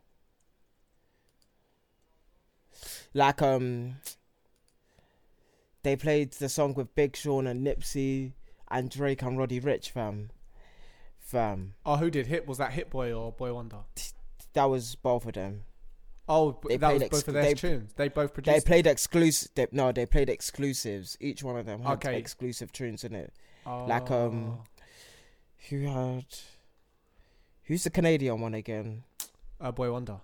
Like um, they played the song with Big Sean and Nipsey and Drake and Roddy Ricch, fam. Fam, Oh, who did hit? Was that Hit Boy or Boy Wonder? that was both of them. Oh, They that was played both ex- of their they- tunes. They both produced. They played exclusive. No, they played exclusives. Each one of them had Okay. exclusive tunes in it. Oh. like, um, Who had? Who's the Canadian one again? uh, Boy Wonder.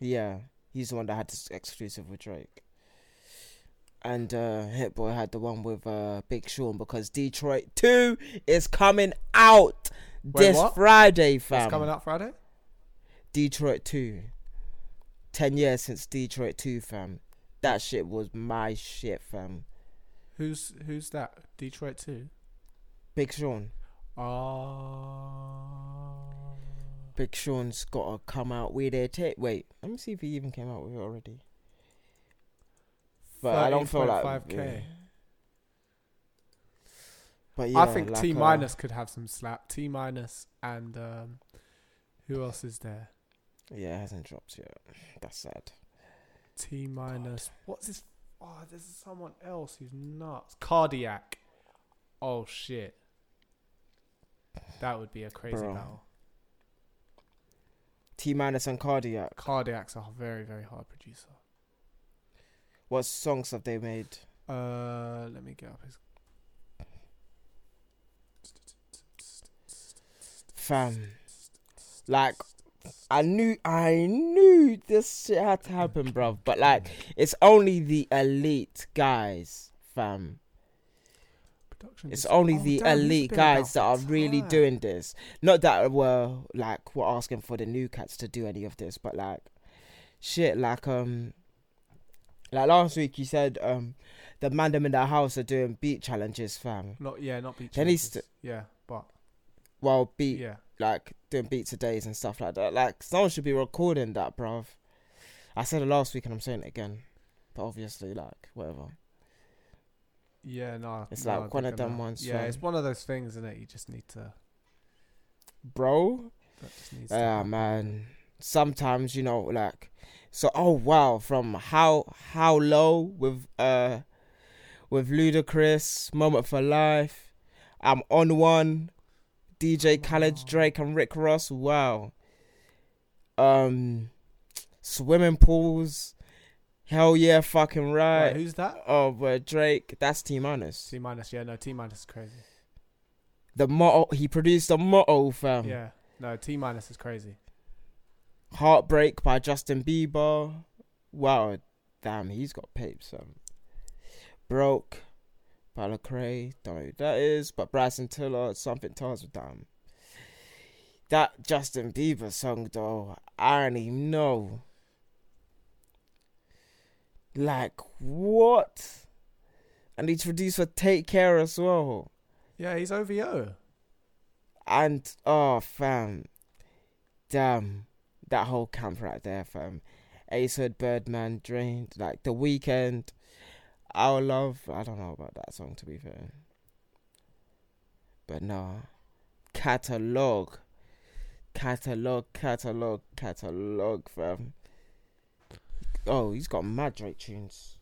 Yeah, he's the one that had this exclusive with Drake. And uh Hit Boy had the one with uh Big Sean because Detroit Two is coming out Wait, this what? Friday, fam. It's coming out Friday. Detroit Two. Ten years since Detroit Two, fam. That shit was my shit, fam. Who's who's that? Detroit too. Big Sean. Oh. Big Sean's gotta come out with it. Ta- Wait, let me see if he even came out with it already. But I don't feel like. 13.5K. yeah. But yeah, I think like, T uh, minus could have some slap. T minus and um, who else is there? Yeah, it hasn't dropped yet. That's sad. T minus. What's this? Oh, there's someone else who's nuts. Cardiak. Oh shit. That would be a crazy Bro. battle. T minus and Cardiak. Cardiak's a very very hard producer. What songs have they made? Uh, let me get up his. Fam. Like, I knew, I knew this shit had to happen, bruv. But like, it's only the elite guys, fam. Production It's only oh, the damn, elite guys that are for really time. doing this. Not that we're like we're asking for the new cats to do any of this, but like, shit, like um, like last week you said um, the man them in the house are doing beat challenges, fam. Not yeah, not beat. Then he's challenges. yeah, but Well, beat yeah. like doing beats of days and stuff like that. Like someone should be recording that, bruv. I said it last week and I'm saying it again, but obviously, like whatever. Yeah, no. It's no, like one of them ones Yeah, it's one of those things, isn't it? You just need to. bro. That just needs. Yeah, man. Sometimes you know, like, so. Oh wow, from how how low with uh with Ludacris, Moment for Life. I'm on one. DJ Khaled, Wow. Drake, and Rick Ross. Wow. Um, swimming pools. Hell yeah, fucking right. Wait, who's that? Oh, but Drake, that's T minus. T minus. Yeah, no. T minus is crazy. The motto he produced the motto fam. yeah, no. T minus is crazy. Heartbreak by Justin Bieber. Wow, damn, he's got papes. Um, Broke by Lecrae. Don't know who that is, but Bryson Tiller, something tells me damn. That Justin Bieber song though, I don't even know. Like what? And he's produced for Take Care as well. Yeah, he's OVO. And oh fam, damn, that whole camp right there, fam. Ace Hood, Birdman, Drained, like the Weeknd. Our love, I don't know about that song to be fair, but no, catalog, catalog, catalog, catalog, fam. Oh, he's got mad Drake tunes.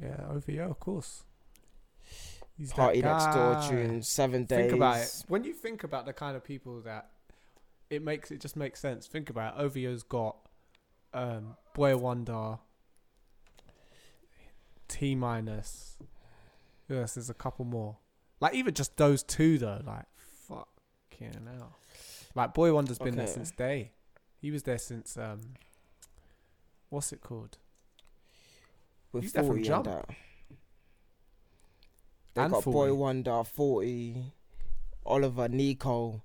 Yeah, OVO, of course. He's PartyNextDoor guy. tunes, seven days. Think about it. When you think about the kind of people that it makes, it just makes sense. Think about it. OVO's got um, Boy Wonder, T minus. Yes, there's a couple more. Like even just those two though. Like fucking hell. Like Boy Wonder's been there since day. He was there since um. What's it called? with He's there from 40 and Jump. that. They And got 40. Boy Wonder, 40, Oliver, Nico,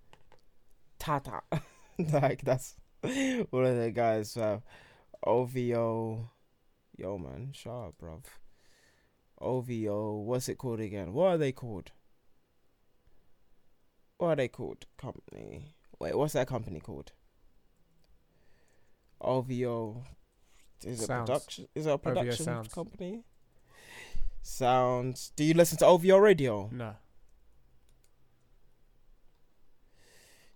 Tata. like, that's all of the guys. Uh, OVO. Yo, man, shut up, bruv. OVO, what's it called again? What are they called? What are they called? Company. Wait, what's that company called? OVO. Is it Sounds. production? Is it a production Sounds. company? Sounds. Do you listen to OVO radio? No.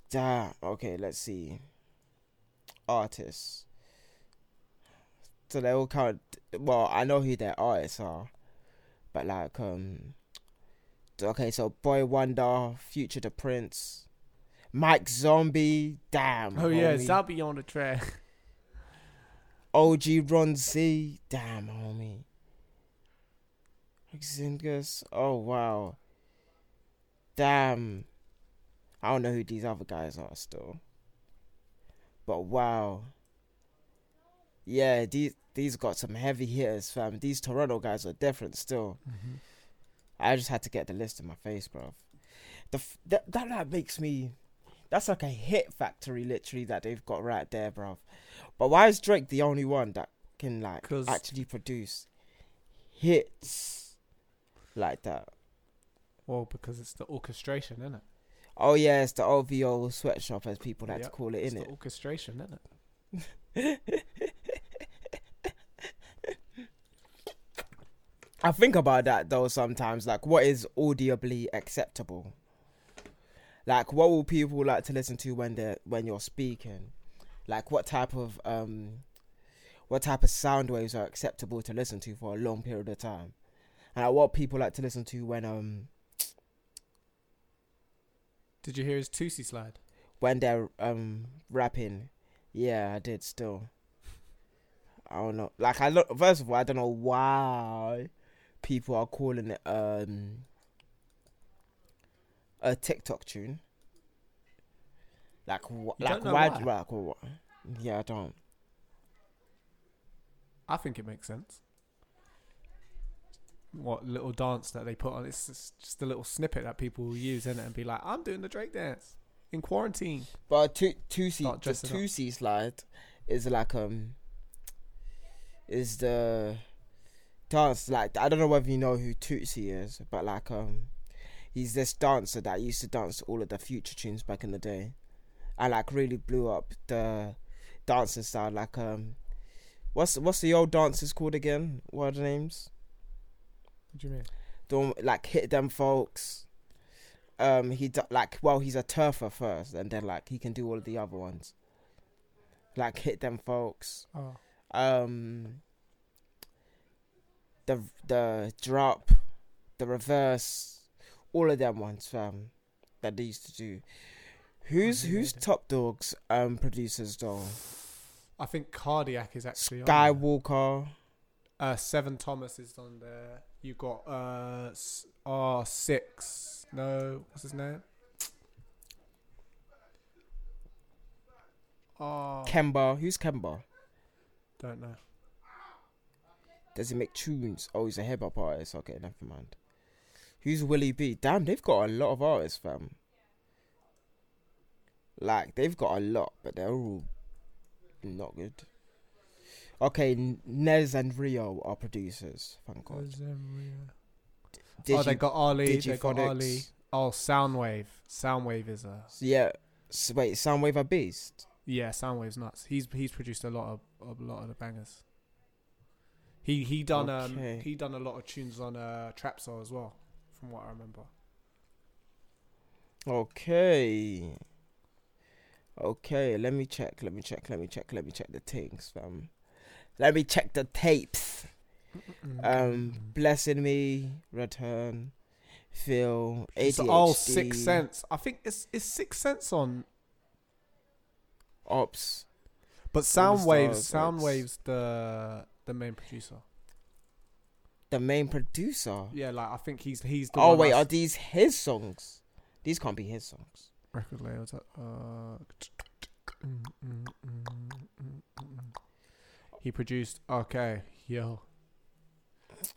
Damn. Okay, let's see. Artists. So they all count. Well, I know who their artists are, but like um. Okay, so Boy Wonder, Future the Prince, Mike Zombie. Damn. Oh yeah, Zombie on the track. OG Ron Z. Damn, homie. Zingus. Oh wow. Damn. I don't know who these other guys are still. But wow. Yeah, these these got some heavy hitters, fam. These Toronto guys are different still. Mm-hmm. I just had to get the list in my face, bro. The f- that that like makes me. That's like a hit factory, literally, that they've got right there, bro. But why is Drake the only one that can like actually produce hits like that? Well, because it's the orchestration, isn't it? Oh yeah, it's the OVO sweatshop, as people like Yep, to call it, It's in it. orchestration, isn't it? I think about that though sometimes. Like, what is audibly acceptable? Like, what will people like to listen to when they're when you're speaking? Like, what type of um, what type of sound waves are acceptable to listen to for a long period of time? And like, what people like to listen to when um Did you hear his Toosie slide? when they're um rapping. Yeah, I did still. I don't know. Like I look first of all, I don't know why people are calling it um a TikTok tune. Like wh- You like don't know why, why? like what? Yeah, I don't. I think it makes sense. What little dance that they put on? It's just, just a little snippet that people will use in it and be like, "I'm doing the Drake dance in quarantine." But two two C Start the dressing up. two C slide is like um is the dance like I don't know whether you know who Toosie is, but like um he's this dancer that used to dance all of the future tunes back in the day. And like really blew up the dancing style like um what's what's the old dancers called again? What are the names? What do you mean? Don't like hit them folks. Um, he like well, he's a turfer first, and then like he can do all of the other ones. Like hit them folks. Oh. Um, the the drop, the reverse, all of them ones, fam, that they used to do. Who's who's top dogs um producers though? I think Cardiak is actually on there. Skywalker. Uh, Seven Thomas is on there. You got uh R six. No, what's his name? Oh, Kemba. Who's Kemba? don't know. Does he make tunes? Oh, he's a hip hop artist. Okay, never mind. Who's Willie B? Damn, they've got a lot of artists, fam. Like they've got a lot, but they're all not good. Okay, Nez and Rio are producers. Thank God. Digi- oh, they got Ali. They got Ali. Oh, Sounwave. Sounwave is a Yeah. So wait, Sounwave a beast. yeah. Sounwave's nuts. He's he's produced a lot of a lot of the bangers. He he done Okay. um he done a lot of tunes on uh Trap Soul as well, from what I remember. Okay. Okay, let me check. Let me check. Let me check. Let me check the things, fam. Let me check the tapes. Um, blessing me, return, feel, ADHD. all six Sense. I think it's it's Six Sense on, Ops. but Sounwaves. Sounwaves the the main producer. The main producer. Yeah, like I think he's he's the Oh wait, are these his songs? These can't be his songs. Record labels. Uh, he produced. Okay, yo,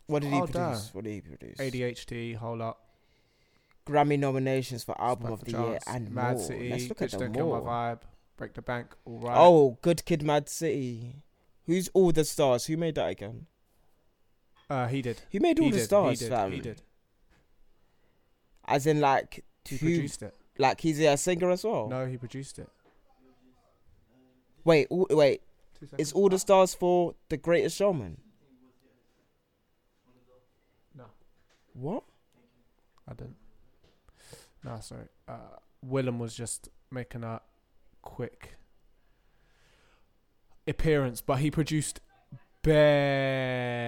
What did he Oh, produce? damn. What did he produce? ADHD. Hold up. Grammy nominations for album of the year Chance, and Mad more. City. Let's look Bitch at Don't them Kill My. Vibe. Break the Bank. All right. Oh, Good Kid, Mad City. Who's all the stars? Who made that again? Uh, he did. Who made all he the did. stars, he did. fam? He did. As in, like, He who? produced it. Like, he's a singer as well. No, he produced it. Wait, all, wait. Is all the stars for The Greatest Showman? No. What? I didn't. No, sorry. Uh, Willem was just making a quick appearance, but he produced Bear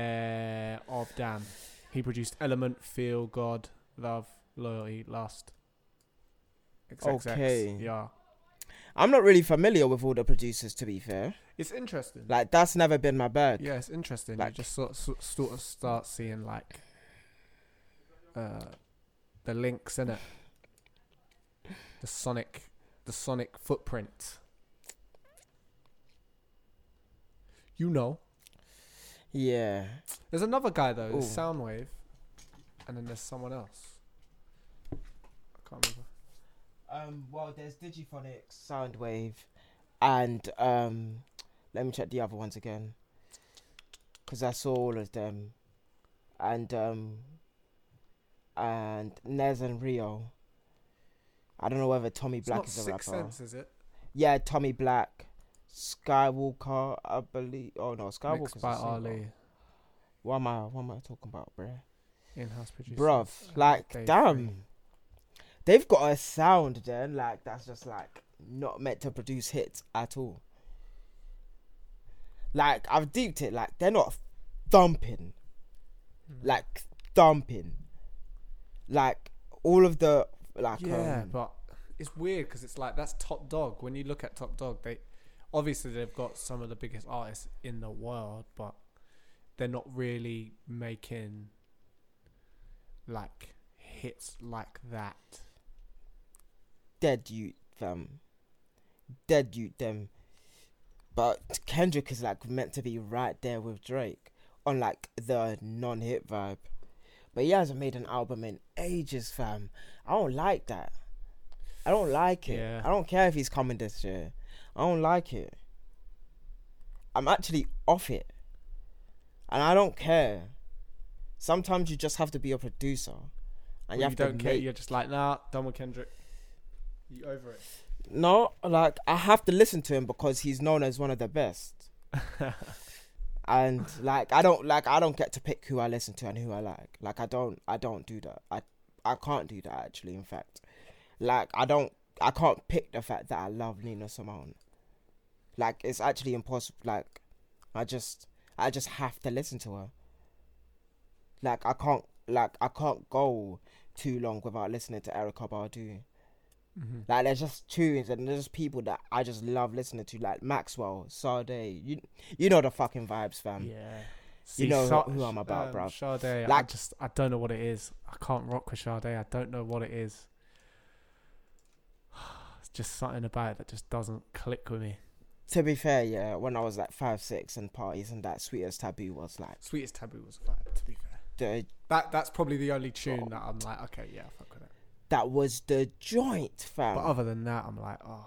of Damn. He produced Element, Feel, God, Love, Loyalty, Lust. XXX. Okay. Yeah. I'm not really familiar with all the producers, to be fair. It's interesting. Like, that's never been my bag. yeah, it's interesting. like- you just sort, sort, sort of start seeing like uh, the links in it, the sonic, the sonic footprint. You know, Yeah. there's another guy though, there's Sounwave, and then there's someone else. I can't remember. Um, well, there's Digiphonics, Sounwave, and um, let me check the other ones again, because I saw all of them, and um, and Nez and Rio. I don't know whether Tommy It's Black not is a Six rapper. Sense, is it? Yeah, Tommy Black, Skywalker, I believe. Oh no, Skywalker's Mixed by singer. Ali, What am I? What am I talking about, bruh? in-house producer. Bruv, like, Dave damn. Free. They've got a sound then, like, that's just like not meant to produce hits at all. Like, I've deeped it, like, they're not thumping, Mm. like, thumping. Like, all of the, like, Yeah, um, but it's weird because it's like that's top dog. When you look at top dog, they obviously they've got some of the biggest artists in the world, but they're not really making like hits like that. Dead you, fam. Dead you, them. But Kendrick is, like, meant to be right there with Drake on, like, the non hit vibe. But he hasn't made an album in ages, fam. I don't like that. I don't like it. Yeah. I don't care if he's coming this year. I don't like it. I'm actually off it. And I don't care. Sometimes you just have to be a producer. And Well, you you have don't to care. make You're just like nah, done with Kendrick. You over it? No, like I have to listen to him because he's known as one of the best. and like I don't like I don't get to pick who I listen to and who I like. Like I don't I don't do that. I I can't do that actually. In fact, like I don't I can't pick the fact that I love Nina Simone. Like it's actually impossible. Like I just I just have to listen to her. Like I can't like I can't go too long without listening to Erykah Badu. Mm-hmm. Like there's just tunes and there's just people that I just love listening to, like Maxwell, Sade. You you know the fucking vibes, fam. yeah. you know who I'm about, bro. Sade, I Like- just I don't know what it is. I can't rock with Sade. I don't know what it is. It's just something about it that just doesn't click with me. To be fair, yeah, when I was like five, six and parties and that Sweetest taboo was like Sweetest Taboo was a vibe. To be fair, the that that's probably the only tune that I'm like, okay, yeah, fuck with it. That was the joint, fam. But other than that, I'm like, oh,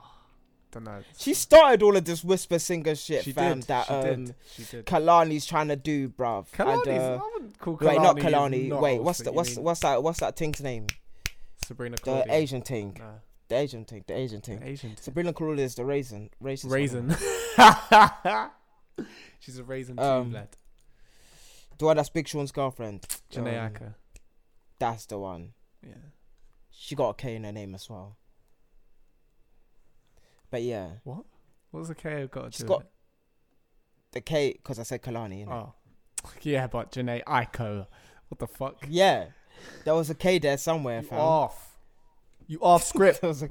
don't know. she started all of this whisper singer shit, she fam. did. that she um did. She did. Kehlani's trying to do, bruv. Kehlani's, And, uh, I wouldn't call wait, not Kehlani Kehlani. not Wait, what's the what's mean what's that what's that thing's name? Sabrina The Asian thing. No, The Asian thing. The Asian thing. the Asian. Sabrina Carula is the raisin. Racist one. Raisin. She's a raisin too, Um, lad. The one that's Big Sean's girlfriend. Jhené um. That's the one. Yeah. She got a K in her name as well. But yeah, What? What's the KO got to She's do got- the K because I said Kehlani. Oh. Yeah, but Jhené Aiko. What the fuck? Yeah, there was a K there somewhere, You fam. off. You off script. there was a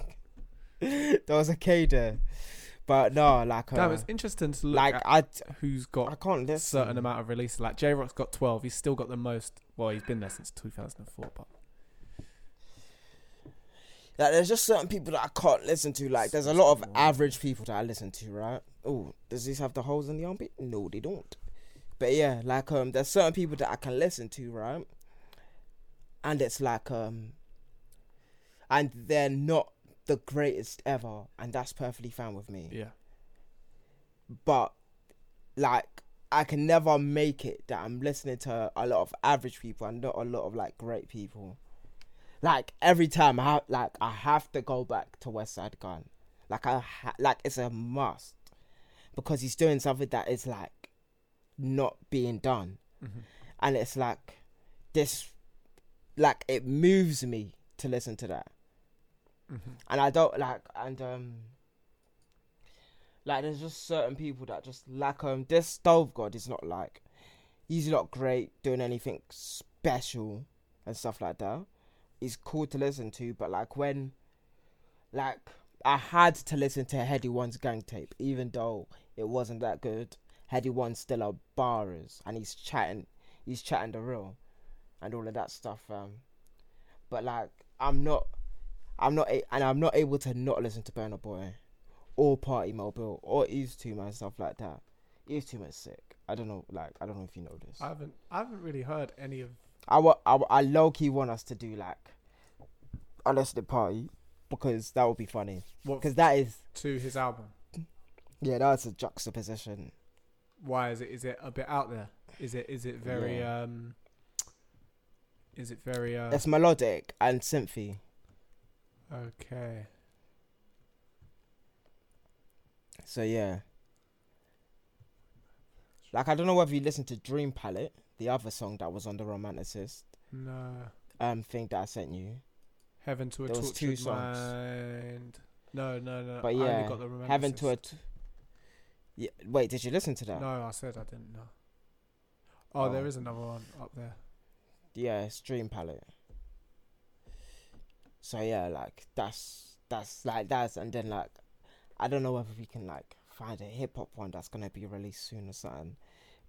there was a K there, but no, like uh, Damn, it's interesting to look like at I who's got I can't a listen. certain amount of releases. Like Jay Rock's got 12. He's still got the most. Well, he's been there since 2004, but Like there's just certain people that I can't listen to. Like there's a lot of average people that I listen to, right? Oh, does this have the holes in the armpit? No, they don't. But yeah, like um, there's certain people that I can listen to, right? And it's like um, and they're not the greatest ever, and that's perfectly fine with me. yeah. But like, I can never make it that I'm listening to a lot of average people and not a lot of like great people. Like every time I have, like I have to go back to Westside Gunn. Like I ha- like it's a must. Because he's doing something that is like not being done, hmm and it's like this, like it moves me to listen to that. Hmm and I don't like and um like there's just certain people that just like um this stove god is not like he's not great doing anything special and stuff like that. He's cool to listen to, but like when like I had to listen to Headie One's gang tape, even though it wasn't that good. Headie One's still a bars and he's chatting he's chatting the real and all of that stuff. Um but like I'm not I'm not, a- and I'm not able to not listen to Burna Boy, or Partymobile, or Yves Tumor stuff like that. Yves Tumor's sick. I don't know, like I don't know if you know this. I haven't. I haven't really heard any of. I wa- I, I low key want us to do like a listening party because that would be funny. What Because that is to his album? yeah, that's a juxtaposition. Why is it? Is it a bit out there? Is it? Is it very? Yeah. um Is it very? uh It's melodic and synthy. Okay. So yeah. Like I don't know whether you listen to Dream Palette, the other song that was on the Romanticist No. um thing that I sent you. Heaven to a There was two tortured songs. mind. No, no, no. But yeah, only got the Heaven to a. Yeah, wait, did you listen to that? No, I said I didn't know. Oh, there Oh. is another one up there. Yeah, Dream Palette. So yeah, like that's that's like that's and then like I don't know whether we can like find a hip hop one that's gonna be released soon or something.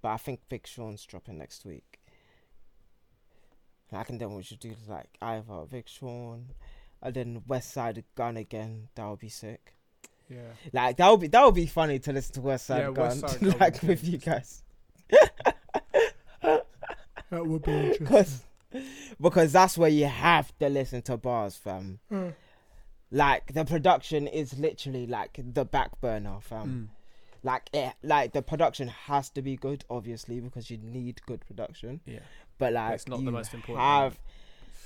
But I think Big Sean's dropping next week. Like and then we should do like either Big Sean and then West Side Gun again. That would be sick. Yeah. Like that would be that would be funny to listen to West Side Yeah, Gun West Side like would be with you guys. That would be interesting. Cause, because that's where you have to listen to bars, fam. Like the production is literally like the back burner, fam. Mm. Like it, like the production has to be good, obviously, because you need good production. Yeah. But like, it's not the you most important Have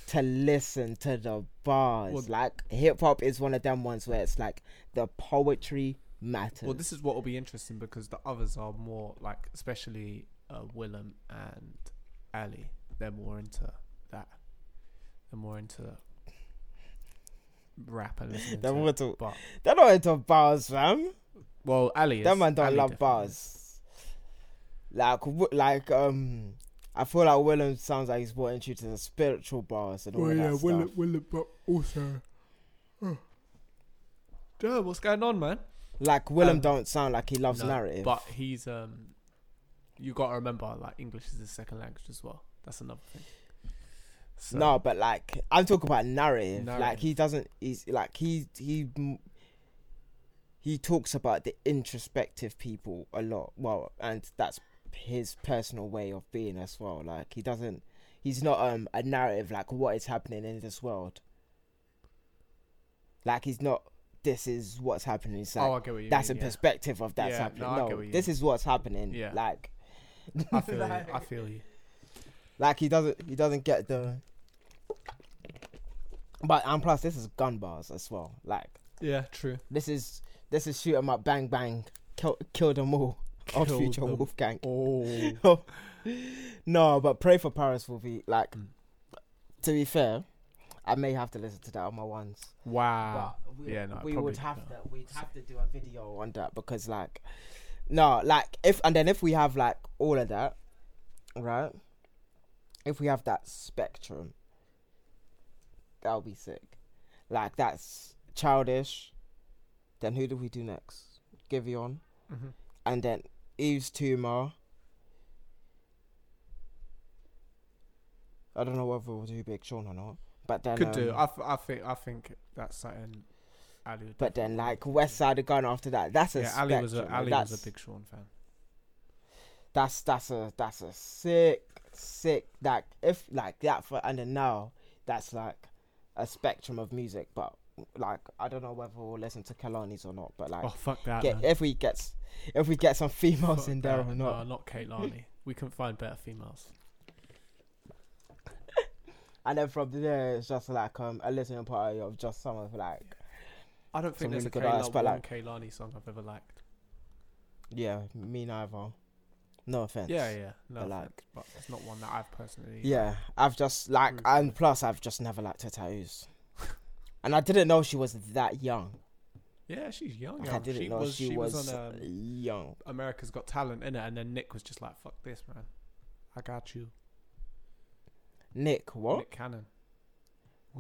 to listen to the bars. Well- like hip hop is one of them ones where it's like the poetry matters. Well, this is what will be interesting because the others are more like, especially uh, Willem and Ali. They're more into that. They're more into rap and listening they're to. more it. to, But they're not into bars, fam. well, Ali. Is, That man don't Ali love definitely is. bars. Like, like, um, I feel like Willem sounds like he's more into the spiritual bars and all that stuff. Willem, but also. Damn, what's going on, man? Like Willem Um, don't sound like he loves No, narrative. But he's um, you got to remember like English is his second language as well. That's another thing. So, no, but like I'm talking about narrative. Like he doesn't. He's like he he he talks about the introspective people a lot. Well, and that's his personal way of being as well. Like he doesn't. He's not um a narrative like what is happening in this world. Like he's not. This is what's happening. It's like oh, I get what you that's mean. a yeah. perspective of that's Yeah, happening. no, No, get what you this is what's happening. Yeah. Like I feel you. I feel you. Like he doesn't he doesn't get the But and plus this is gun bars as well. Like Yeah, true. this is this is shoot 'em up bang bang kill kill them all. Kill future them Wolfgang. Oh, no, but Pray for Paris will be like Mm. to be fair, I may have to listen to that on my ones. wow. But we, Yeah, no, we would have not. to we'd have to do a video on that because like no, like if and then if we have like all of that, right? If we have that spectrum, that would be sick. Like that's childish. Then who do we do next? Giveon, Mhm. and then Yves Tumor. I don't know whether we'll do Big Sean or not, but then Could do. um, I, f- I think. I think that's something. Ali. Would But then, like West Side of Gun after that, that's a yeah, Ali was a spectrum, Ali that's, was a big Sean fan. That's that's a that's a sick sick like if like that for and then now that's like a spectrum of music. But like I don't know whether we'll listen to Kalani's or not. But like Oh fuck that. get, if we get if we get some females Fuck in there that. or No, not, not Kehlani. we can find better females. and then from there it's just like um a listening party of just some of like I don't think there's really a good Kayla, artists, but, like- Kehlani song I've ever liked. yeah me neither. No offense. Yeah, yeah. No, But, offense, like- but it's not one that I've personally. Yeah, I've just like, and plus I've just never liked her tattoos, and I didn't know she was that young. Yeah, she's young. Like, I didn't she know was, she, was, was on um, young. America's Got Talent in it, and then Nick was just like, "Fuck this, man. I got you." Nick, what? Nick Cannon.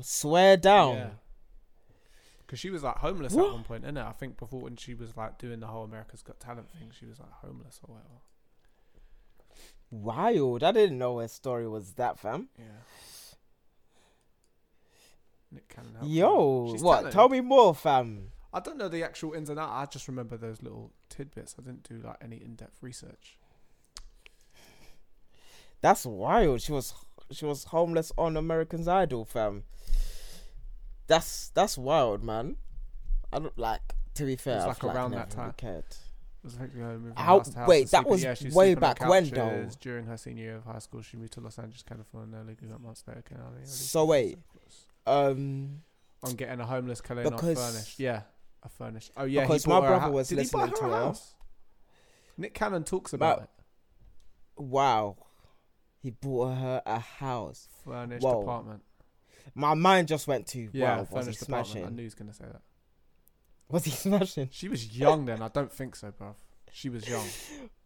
Swear down. Yeah. Because she was like homeless What? at one point, innit? I think before when she was like doing the whole America's Got Talent thing, she was like homeless or whatever. Wild. I didn't know her story was that, fam. Yeah. Nick Cannon. helped. Yo, what? talented. Tell me more, fam. I don't know the actual ins and outs. I just remember those little tidbits. I didn't do like any in-depth research. That's wild. She was she was homeless on American's Idol, fam. That's that's wild, man. I don't like. To be fair, I've, like, like, around never that time. cared. It was like, you know, moving How- house to house wait, that was yeah, way back when, though? During her senior year of high school, she moved to Los Angeles, California. Early grew up months later. California, early So wait. Um, on getting a homeless Kelly not furnished. Yeah, a furnished. Oh yeah, Because my brother was Did he buy listening her to her. house? Nick Cannon talks about it. wow. He bought her a house. Furnished Whoa. apartment. My mind just went to Yeah, wow. Furnished apartment. I knew he was gonna say that. Was he smashing? She was young then. I don't think so, bruv. She was young.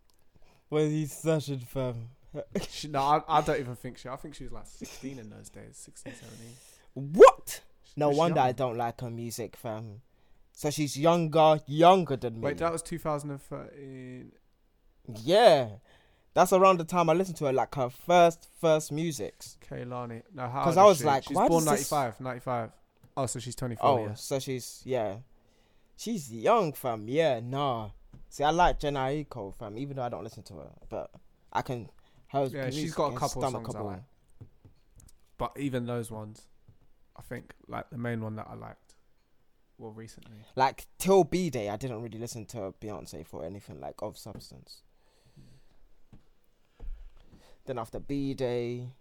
Was he smashing, fam? She, no, I, I don't even think she. I think she was like 16 in those days, 16, 17. What? She No wonder I don't like her music, fam. So she's younger, younger than me. Wait, that was 2013. yeah, that's around the time I listened to her, like her first, first musics. Kehlani. No, how Because I was she? like, she's born does this- 95, 95. Oh, so she's 24. Oh, yeah. so she's yeah, she's young, fam. Yeah, nah. See, I like Jenna Aiko, fam. Even though I don't listen to her, but I can. Her Yeah, she's got a couple songs I like. But even those ones, I think like the main one that I liked, well, recently. Like till B Day, I didn't really listen to Beyonce for anything like of substance. Then after B Day,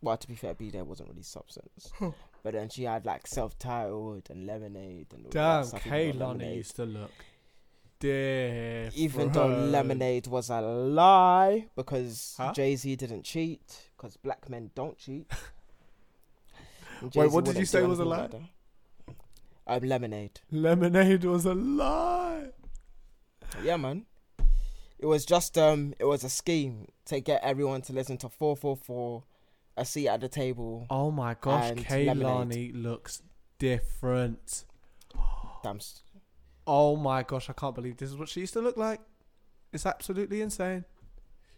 well, to be fair, B Day wasn't really substance. but then she had like self-titled and Lemonade and all that stuff, even though Kehlani Lemonade- used to look different. Even though Lemonade was a lie because Huh? Jay Z didn't cheat because black men don't cheat. Wait, what did you say was a lie? like. Um, Lemonade. Lemonade was a lie. Yeah, man. It was just um, it was a scheme to get everyone to listen to four four four, a seat at the table. Oh my gosh, Kehlani looks different. Damn. Oh my gosh, I can't believe this is what she used to look like. It's absolutely insane.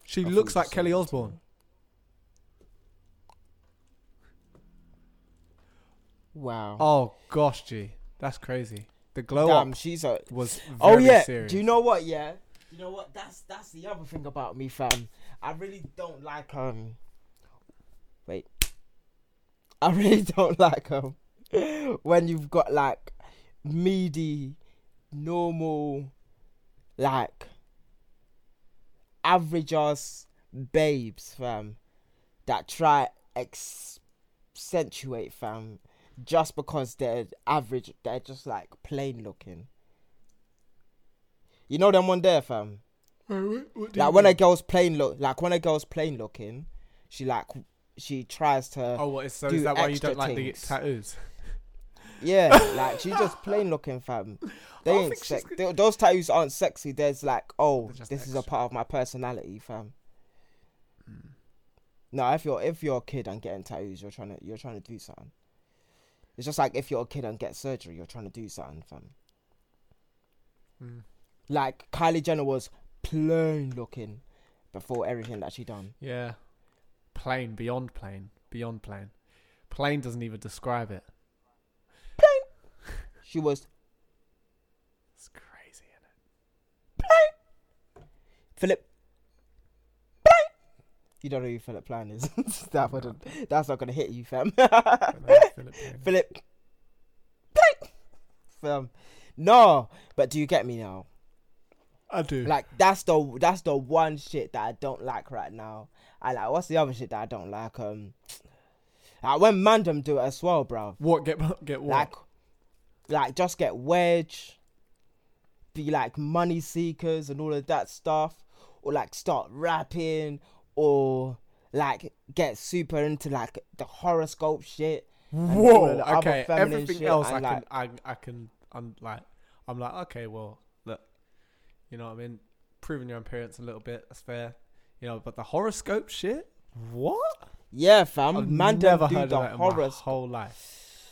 She I looks like Kelly said that to Osbourne. Wow. Oh gosh, G, that's crazy. The glow Damn, up she's a. was very Oh yeah. serious. Do you know what? Yeah. You know what? That's that's the other thing about me, fam. I really don't like um. Wait. I really don't like them when you've got like meaty, normal, like average ass babes, fam, that try accentuate, fam, just because they're average. They're just like plain looking. You know them one there, fam. Like when a girl's plain look, like when a girl's plain looking, she like she tries to. Oh, what is so? Is that why you don't like the tattoos? Yeah, like she's just plain looking, fam. They ain't sex. they- those tattoos aren't sexy. There's like, oh, this is a part of my personality, fam. No, if you're if you're a kid and getting tattoos, you're trying to you're trying to do something. It's just like if you're a kid and get surgery, you're trying to do something, fam. Mm. Like Kylie Jenner was plain looking before everything that she done. Yeah, plain, beyond plain, beyond plain. Plain doesn't even describe it. She was It's crazy, isn't it? Plain. Philip. Plain. You don't know who Philipp Plein is. that wouldn't. That's not gonna hit you, fam. Philipp Plein. Philip. Fam. No, but do you get me now? I do. Like that's the that's the one shit that I don't like right now. I like what's the other shit that I don't like? Um, like when Mandem do it as well, bro. what get get what? Like, like just get wedge, be like money seekers and all of that stuff, or like start rapping, or like get super into like the horoscope shit. Whoa. of the other Okay. Everything shit else, I and, can, like- I, I can, I'm like, I'm like, okay, well, you know what I mean? Proving your appearance a little bit, that's fair. You know, but the horoscope shit, what? Yeah, fam. I've man, never heard the of that in my horoscope. whole life.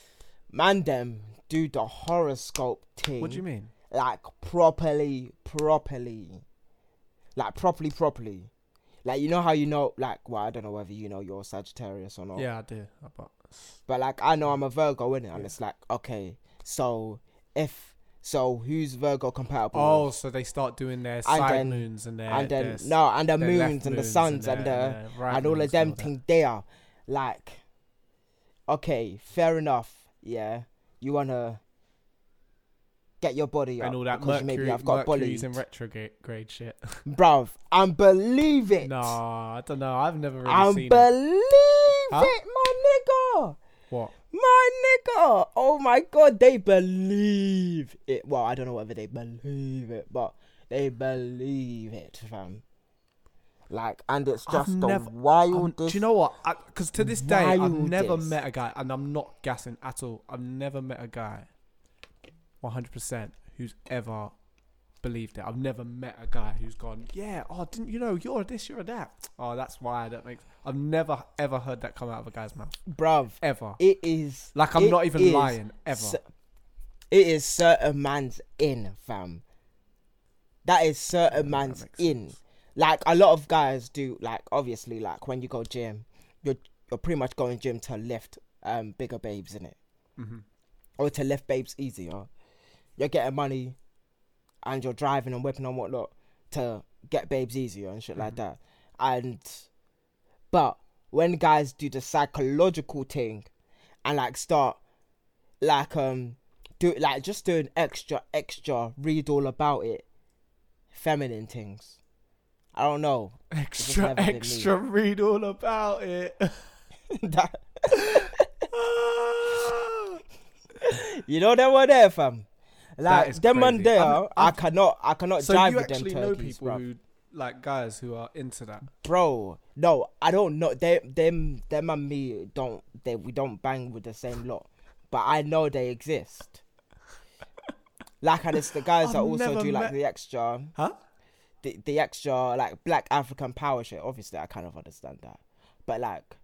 Man, them do the horoscope thing. What do you mean? Like properly, properly, like properly, properly. Like you know how you know, like well, I don't know whether you know you're Sagittarius or not. Yeah, I do. But But like I know I'm a Virgo in it, and Yeah. it's like okay, so if so, who's Virgo compatible? oh, with? so they start doing their side then- moons and their and then their no, and the left moons and the suns and, their- the their right and all of them things there. Like, okay, fair enough. Yeah, you wanna get your body up and all that because Mercury, maybe I've got Mercury's bullied, in retrograde shit. bruv. And believe it. no, I don't know. I've never really and seen it. believe Huh? it, my nigga. What? My nigga. Oh my god, they believe it. Well, I don't know whether they believe it, but they believe it, fam. Like, and it's I've just the never- Um, wildest. do you know what? Because to this day, I've never met a guy, and I'm not gassing at all. I've never met a guy, 100%, who's ever believed it. I've never met a guy who's gone, yeah, oh, didn't you know you're a this, you're a that. Oh, that's why that makes. I've never ever heard that come out of a guy's mouth bruv? ever. It is Like I'm not even lying ever. cer- it is certain man's in, fam. That is certain that man's in. sense. Like a lot of guys do. Like obviously, like when you go gym, you're you're pretty much going gym to lift um bigger babes in it, mm-hmm. or to lift babes easier. You're getting money, and you're driving and whipping and whatnot to get babes easier and shit like Mhm. that. And but when guys do the psychological thing and like start like um do like just doing extra extra read all about it feminine things i don't know Extra, never been me. extra. Read all about it. that you know that one there fam Like is them man crazy. there, I'm- I I'm- cannot, I cannot So jive you with them actually know people bro. who like guys who are into that? Bro, no, I don't know. They, them, them and me don't. They we don't bang with the same lot, but I know they exist. Like, and it's the guys I've that also never do like met- the extra, Huh? the the extra like Black African power shit. Obviously, I kind of understand that, but like,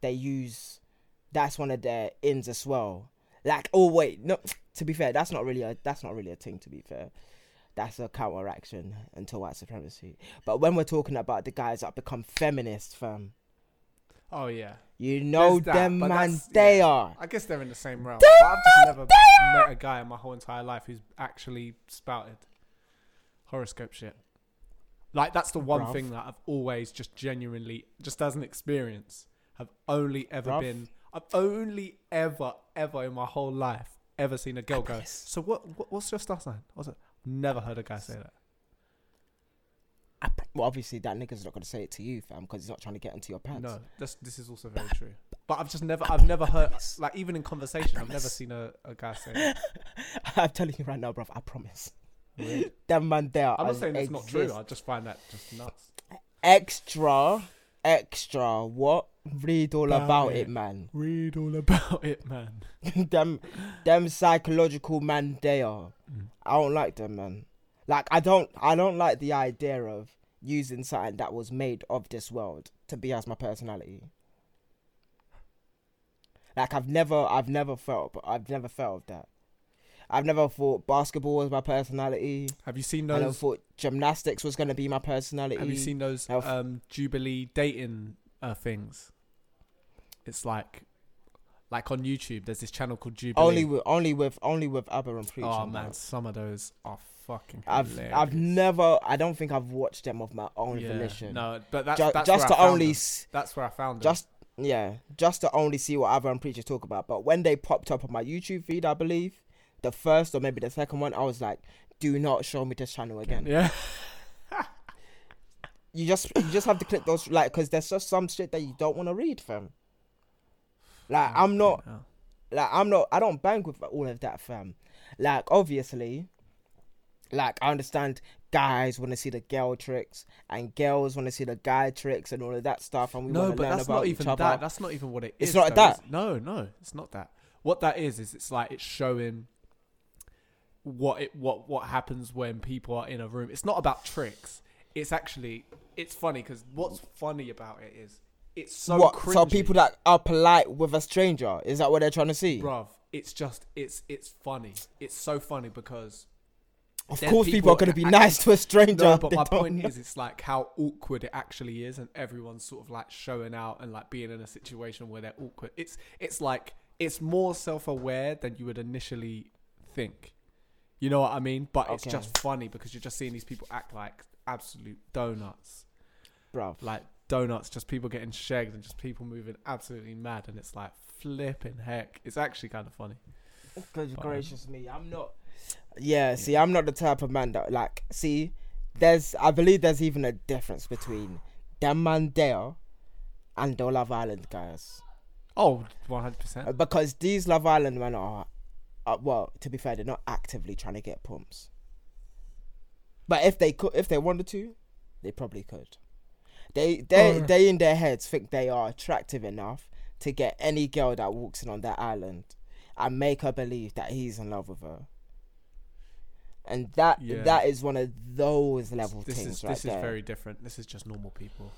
they use that's one of their ins as well. Like, oh wait, no. To be fair, that's not really a that's not really a thing. To be fair, that's a counteraction until white supremacy. But when we're talking about the guys that become feminists, fam, Oh yeah. you know that, them man, they yeah. are. I guess they're in the same realm. But I've just never met a guy in my whole entire life who's actually spouted horoscope shit. Like that's the one Bruv. thing that I've always just genuinely, just as an experience, have only ever Bruv. been. I've only ever, ever in my whole life ever seen a girl go. So what? what what's your star sign? What's it? Never heard a guy say that. I well, obviously that nigga's not gonna say it to you, fam, because he's not trying to get into your pants. No, this this is also very true. But I've just never, I've never heard, like even in conversation, I've never seen a, a guy say. That. I'm telling you right now, bro. I promise. Weird. Them man, there. I'm not saying it's not true. I just find that just nuts. Extra, extra. What? Read all About about, it. it, man. Read all about it, man. them, them psychological man, they are. Mm. I don't like them, man. Like I don't, I don't like the idea of using something that was made of this world to be as my personality. Like I've never, I've never felt, but I've never felt that. I've never thought basketball was my personality. Have you seen those? I never thought gymnastics was gonna be my personality. Have you seen those um, Jubilee dating uh, things? It's like, like on YouTube. There's this channel called Jubilee. only with, only with, only with Abba and oh man, some of those are fucking. I've, hilarious. I've never. I don't think I've watched them of my own Yeah, volition. No, but that's, Ju- that's just to only, s- That's where I found them. just yeah, just to only see what other preachers talk about. But when they popped up on my YouTube feed, I believe the first or maybe the second one, I was like, "Do not show me this channel again." Yeah. You just you just have to click those like because there's just some shit that you don't want to read, fam. Like oh, I'm not Yeah. Oh. like I'm not I don't bang with all of that fam. Like obviously like I understand guys want to see the girl tricks and girls want to see the guy tricks and all of that stuff and we no, want to learn that's about not each even other. that. That's not even what it is. It's not though, that? is- No, no, it's not that. What that is is it's like it's showing what it what what happens when people are in a room. It's not about tricks. It's actually it's funny because what's funny about it is it's so what? cringy. So people that are polite with a stranger is that what they're trying to see? bruv, it's just it's it's funny. It's so funny because of course, people, people are going to be actually- nice to a stranger. No, but They my point know. is, it's like how awkward it actually is, and everyone's sort of like showing out and like being in a situation where they're awkward. It's it's like it's more self-aware than you would initially think. You know what I mean? But it's just funny because you're just seeing these people act like absolute donuts, bruv. like donuts. Just people getting shagged and just people moving absolutely mad, and it's like flipping heck. It's actually kind of funny. Good But, um, gracious me, I'm not. Yeah, see, I'm not the type of man that like. See, there's. I believe there's even a difference between them man there and the Love Island guys, Oh, 100 percent. Uh, because these Love Island men are, uh, well, to be fair, they're not actively trying to get pumps. But if they could, if they wanted to, they probably could. They they Uh. they in their heads think they are attractive enough to get any girl that walks in on that island and make her believe that he's in love with her. And that Yeah. that is one of those level This things is right this there. is very different. This is just normal people.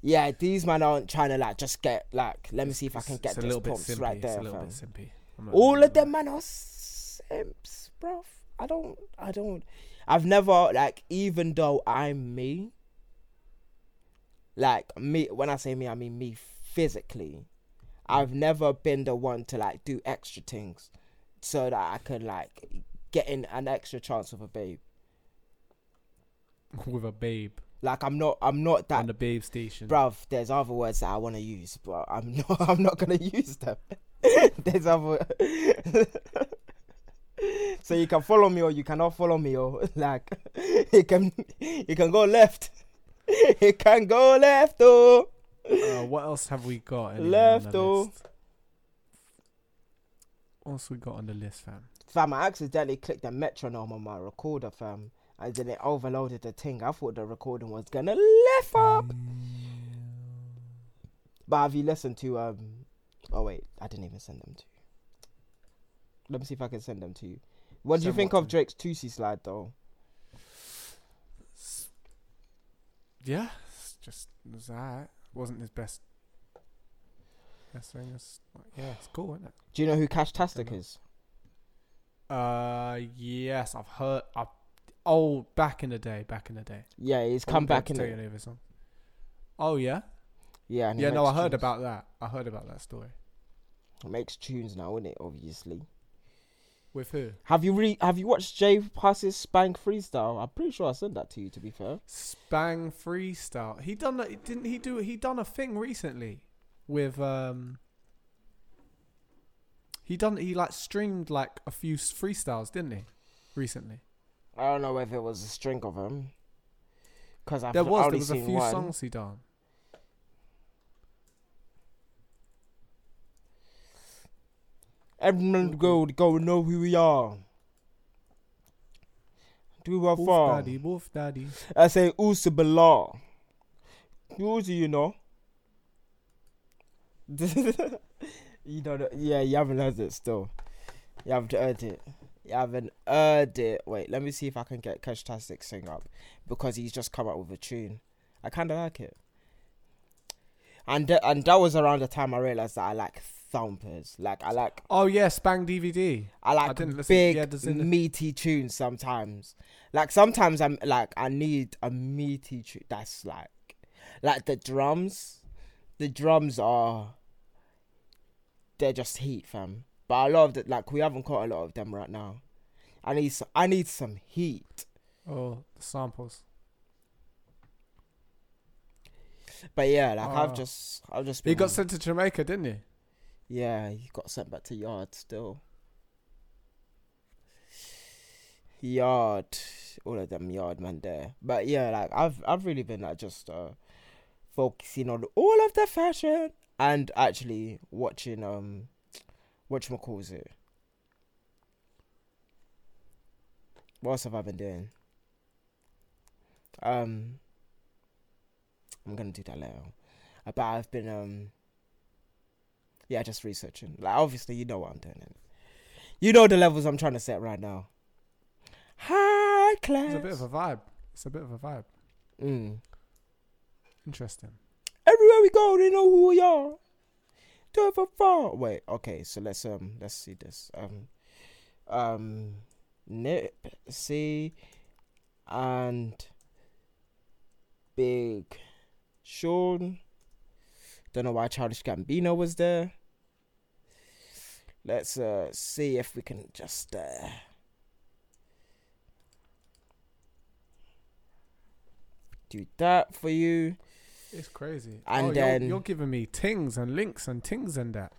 yeah, these men aren't trying to like just get like let me see if I It's- can get it's a this little bit pumps simpy. right It's there. a little fam. bit simpy. All of them man are simps, bro. I don't, I don't, I've never like, even though I'm me, like me. When I say me, I mean me physically. I've never been the one to like do extra things, so that I could like get in an extra chance with a babe. with a babe Like I'm not, I'm not that on the babe station. Bruv, there's other words that I want to use, but I'm not. I'm not gonna use them. there's other. so you can follow me or you cannot follow me, or like you can. You can go left. It can go left, oh. Uh, what else have we got? Anyway Left, oh. list? else we got on the list, fam? Fam, I accidentally clicked the metronome on my recorder, fam. And then it overloaded the thing. I thought the recording was gonna lift up. But have you listened to um? Oh wait, I didn't even send them to you. Let me see if I can send them to you. What do you think of Drake's Toosie slide though? Yeah, it's just it was alright. Wasn't his best. Best thing. Like, yeah, it's cool, isn't it? Do you know who Cash Tastic is? Uh, yes, I've heard. I've oh, back in the day, back in the day. Yeah, he's I come wouldn't be able back in tell it. you any of his songs. Oh yeah, Yeah, yeah. No, I heard tunes. about that. I heard about that story. He makes tunes now, isn't it? Obviously. With who? Have you re- Have you watched Jay Pass's Spank freestyle? I'm pretty sure I sent that to you. To be fair. Spang freestyle. He done that. Didn't he do? He done a thing recently with um. He done. He like streamed like a few freestyles, didn't he? Recently, I don't know if it was a string of them. Cause I've there was. There was a few one. songs he done. Everyone go go know who we are. Do Wolf for? daddy, wolf daddy. I say Usabala. Who's you know? you know the, yeah, you haven't heard it still. You haven't heard it. You haven't heard it. Wait, let me see if I can get Cash Tastic sing up because he's just come out with a tune. I kind of like it. And th- and that was around the time I realized that I like thumpers. Like I like Oh yeah, Spang DVD. I like didn't listen- big yeah, meaty tunes sometimes. Like sometimes I'm like I need a meaty tune that's like like the drums. The drums are they're just heat, fam. But I love that like we haven't caught a lot of them right now. I need some, I need some heat. Oh, the samples. But yeah, like Oh. I've ah. just I've just He been, got sent to Jamaica, didn't he? Yeah, he got sent back to yard still. Yard, all of them yard man there. But yeah, like I've I've really been like just uh focusing on all of the fashion and actually watching um whatchamacalls it. What else have I been doing? Um I'm gonna do that later. But I've been um yeah, just researching. Like obviously you know what I'm doing. You know the levels I'm trying to set right now. High class. It's a bit of a vibe. It's a bit of a vibe. mm. Interesting. Everywhere we go, they know who we are. Do it for fun. Wait, okay, so let's um let's see this. Um um Nip C and Big Sean. Don't know why Childish Gambino was there. Let's uh see if we can just uh do that for you. It's crazy. And oh, then- you're, you're giving me tings and links and tings and that.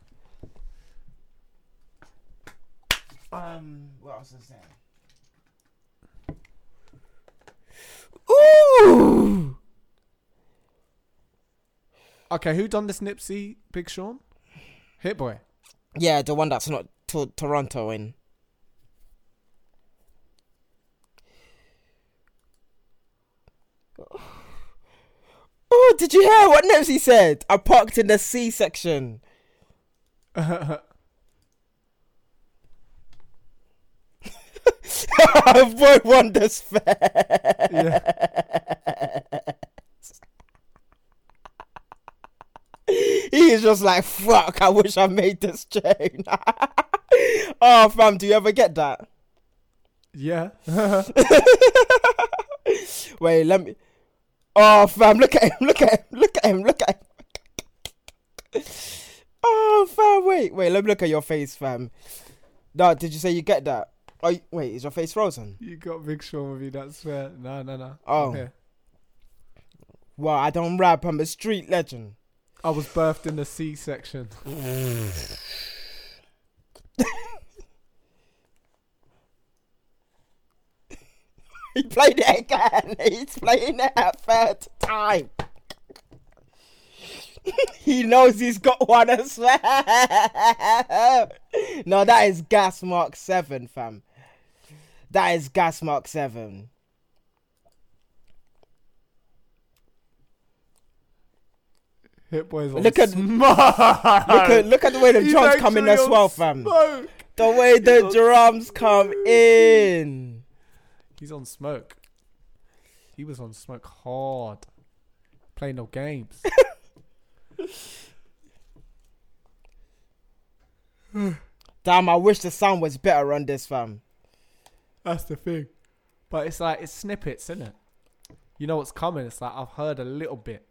Um, what else is there? Ooh! Okay, who done this Nipsey Big Sean? Hit Boy. Yeah, the one that's not to- Toronto in. Oh, did you hear what Nipsey said? I parked in the C section. Boy wonders fair. He's just like, fuck, I wish I made this chain. oh, fam, do you ever get that? yeah. Wait, let me. Oh, fam, look at him, look at him, look at him, look at him. Oh, fam, wait, wait, let me look at your face, fam. No, did you say you get that? Oh, wait, is your face frozen? you got Big Sean with you, that's fair. No, no, no. Oh. Okay. Well, I don't rap, I'm a street legend. I was birthed in the C section. He played it again. He's playing it a third time. he knows he's got one as well. no, that is Gas Mark Seven, fam. That is Gas Mark Seven. Hit boys on Look at- smoke. Look at look at the way the He's drums come in as well, fam. Smoke. The way the on drums come in. He's on smoke. He was on smoke hard. Playing no games. Damn, I wish the sound was better on this, fam. That's the thing. But it's like it's snippets, isn't it? You know what's coming. It's like I've heard a little bit.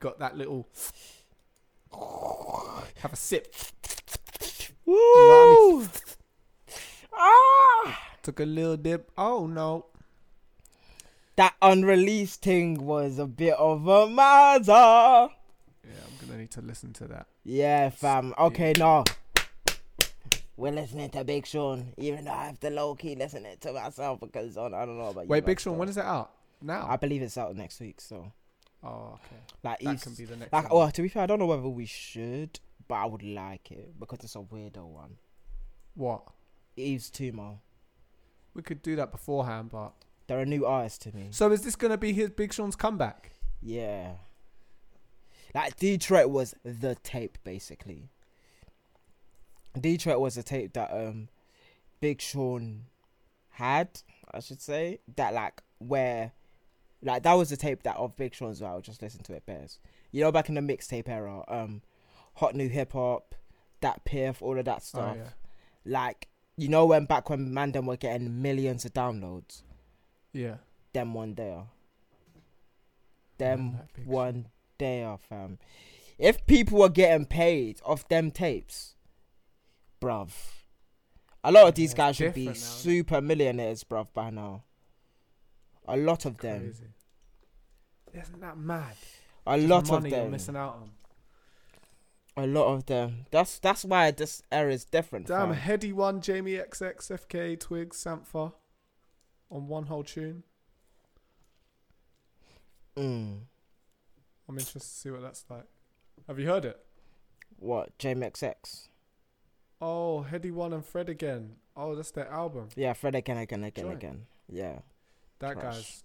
Got that little. Have a sip. Woo! know Ah! Took a little dip. Oh no. That unreleased thing was a bit of a matter. Yeah, I'm gonna need to listen to that. Yeah, fam. Okay, no. We're listening to Big Sean, even though I have to low key listen it to myself because I don't know about you. Wait, Big Sean, so- when is it out? Now. I believe it's out next week, so oh, okay. like That can be the next. like one. oh to be fair, I don't know whether we should, but I would like it because it's a weirdo one. What? Yves Tumor. We could do that beforehand, but They're a new artist to me. so is this gonna be his Big Sean's comeback? Yeah. Like Detroit was the tape basically. Detroit was the tape that um Big Sean had, I should say. That like where like that was the tape that of Big Sean's where I would just listen to it bears. You know back in the mixtape era, um Hot New Hip Hop, DatPiff, all of that stuff. Oh yeah. Like you know when back when Mandem were getting millions of downloads, Yeah. them one day. Them Big one day, fam. If people were getting paid off them tapes, bruv, a lot of these Yeah, guys should be now, super millionaires, bruv, by now. A lot of them. Crazy. Isn't that mad? A Just lot of them. missing out on. A lot of them. That's that's why this era is different. Damn, fam. Headie One, Jamie XX, FKA Twigs, Sampha, on one whole tune. Mm. I'm interested to see what that's like. Have you heard it? What? Jamie XX? Oh, Headie One and Fred again. Oh, that's their album. Yeah, Fred again, again, again, again. Yeah. That Trash. guy's,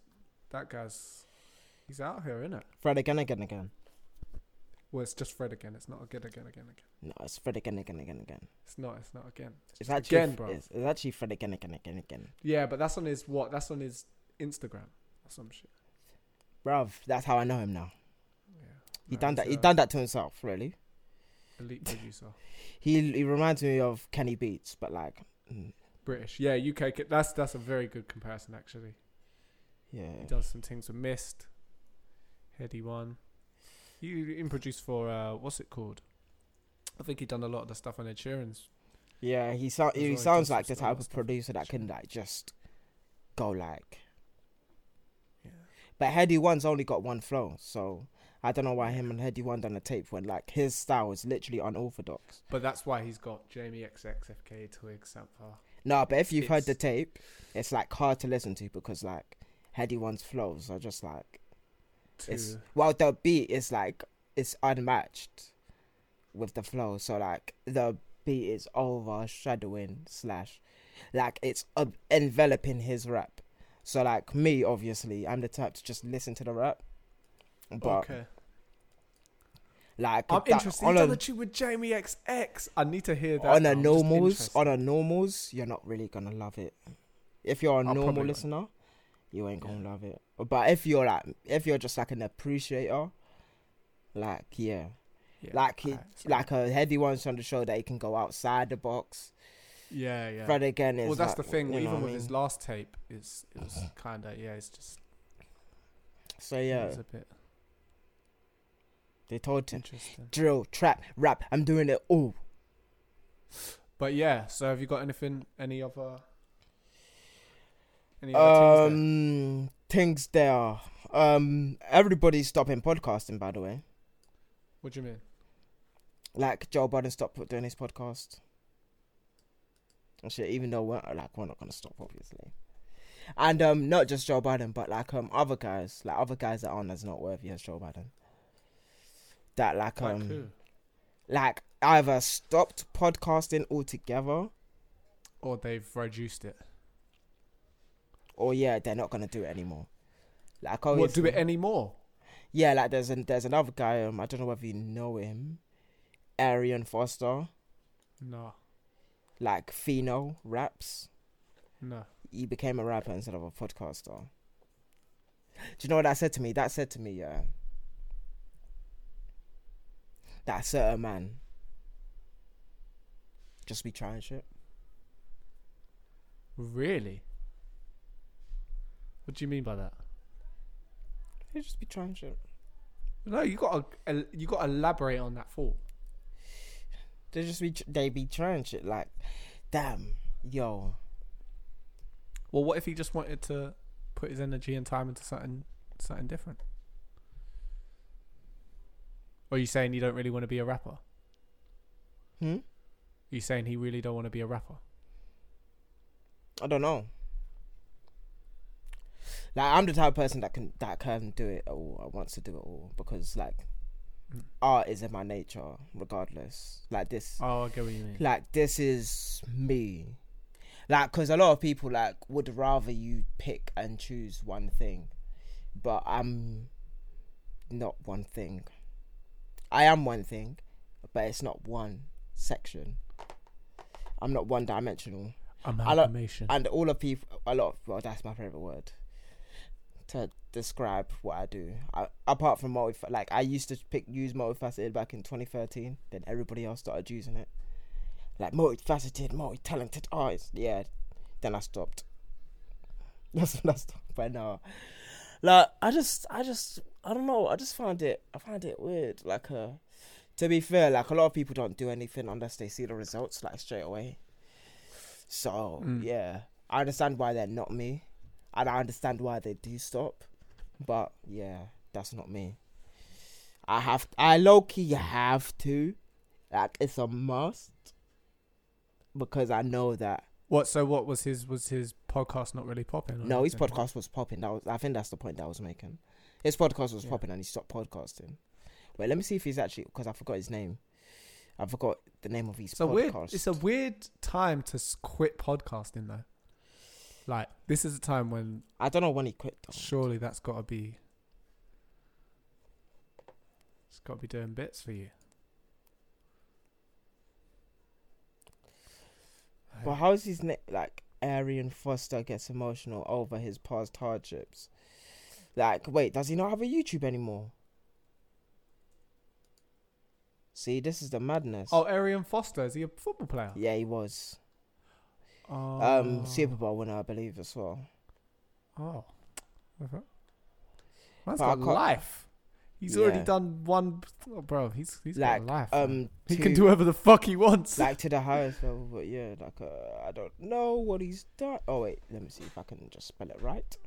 that guy's, he's out here, isn't it? Fred again, again, again. Well, it's just Fred again. It's not again, again, again, again. No, it's Fred again, again, again, again. It's not. It's not again. It's, It's actually again, bro. It's, it's actually Fred again, again, again, again. Yeah, but that's on his what? That's on his Instagram or some shit. Bruv, that's how I know him now. Yeah. He No, done that. He done that to himself, really. Elite producer. He he reminds me of Kenny Beats, but like, mm, British. Yeah, UK. That's that's a very good comparison actually. Yeah, He does some things with Mist. Headie One. He produced for uh, what's it called? I think he done a lot of the stuff on Ed Sheeran's. yeah. He As he he sounds like the type of producer that can like just go like. Yeah. But Headie One's only got one flow, so I don't know why him and Headie One done a tape when like his style is literally unorthodox. But that's why he's got Jamie XX, FKA Twig, Sampha. No, but if you've heard the tape, it's like hard to listen to because like Headie One's flows are just like it's well the beat is like it's unmatched with the flow so like the beat is overshadowing slash like it's uh, enveloping his rap so like me obviously i'm the type to just listen to the rap but okay. like I'm that- interested. on a, tune with Jamie XX. I need to hear that. on now. a normals on a normals you're not really gonna love it if you're a I probably normal listener you ain't gonna Yeah. love it but if you're like if you're just like an appreciator like yeah Yeah, like he, like a Headie One's trying to show that he can go outside the box. yeah, yeah. Fred again is well, that's like, the thing. Even what I with his last tape, is it was kind of yeah. It's just So yeah, was a bit they told him drill, trap, rap. I'm doing it all. But yeah, so have you got anything? Any other? Any other things Um, things there. Um, everybody's stopping podcasting. By the way. What do you mean? like Joe Budden stopped doing his podcast. And shit, even though we're like we're not gonna stop, obviously. And um, not just Joe Budden, but like um, other guys, like other guys that aren't as not worthy as Joe Budden. That like Like um. who? like either stopped podcasting altogether, Or they've reduced it. Or yeah, they're not gonna do it anymore. Like, What do it anymore? Yeah, like there's an, there's another guy. Um, I don't know whether you know him, Arian Foster. No, Like Feeno raps. no. He became a rapper instead of a podcaster. Do you know what that said to me? That said to me, yeah. That certain man just be trying shit. Really? What do you mean by that? He just be trying shit. No, you got to you got to elaborate on that thought. They just be they be trying shit like, damn, yo, Well, what if he just wanted to put his energy and time into something something different? Or are you saying you don't really want to be a rapper? hmm. Are you saying he really don't want to be a rapper? I don't know. Like I'm the type of person that can that can do it all. I want to do it all because like Mm. art is in my nature, regardless. Like this, Oh, I get what you mean. like this is me. Like, cause a lot of people like would rather you pick and choose one thing, but I'm not one thing. I am one thing, but it's not one section. I'm not one dimensional Amalgamation. and all of people a lot of, well that's my favorite word to describe what i do. I, apart from multi like i used to pick use multifaceted back in 2013 then everybody else started using it. Like multifaceted multi-talented artist yeah. Then i stopped. That's when i stopped but no like i just i just i don't know. I just find it i find it weird. Like uh to be fair like a lot of people don't do anything unless they see the results like straight away. So Mm. yeah, I understand why they're not me, and I understand why they do stop. But yeah, that's not me. I have, I low key have to, like it's a must, because I know that what? So what was his was his podcast not really popping? no, his podcast was popping. That was, I think that's the point that I was making. His podcast was Yeah. popping, and he stopped podcasting. Wait, let me see if he's actually because I forgot his name. I forgot the name of his a podcast. weird. It's a weird time to quit podcasting though. Like this is a time when I don't know when he quit. Though. surely that's got to be. It's got to be doing bits for you. But how is his name like Arian Foster gets emotional over his past hardships? Like, wait, does he not have a YouTube anymore? See, this is the madness. Oh, Arian Foster is he a football player? yeah, he was. Oh. Um, Super Bowl winner, I believe, as well. Oh. Okay. Man's But got life. He's already done one. Oh, bro, he's he's Like, got life. Um, he to- can do whatever the fuck he wants. like to the highest level, but yeah, like uh, I don't know what he's done. Oh wait, let me see if I can just spell it right.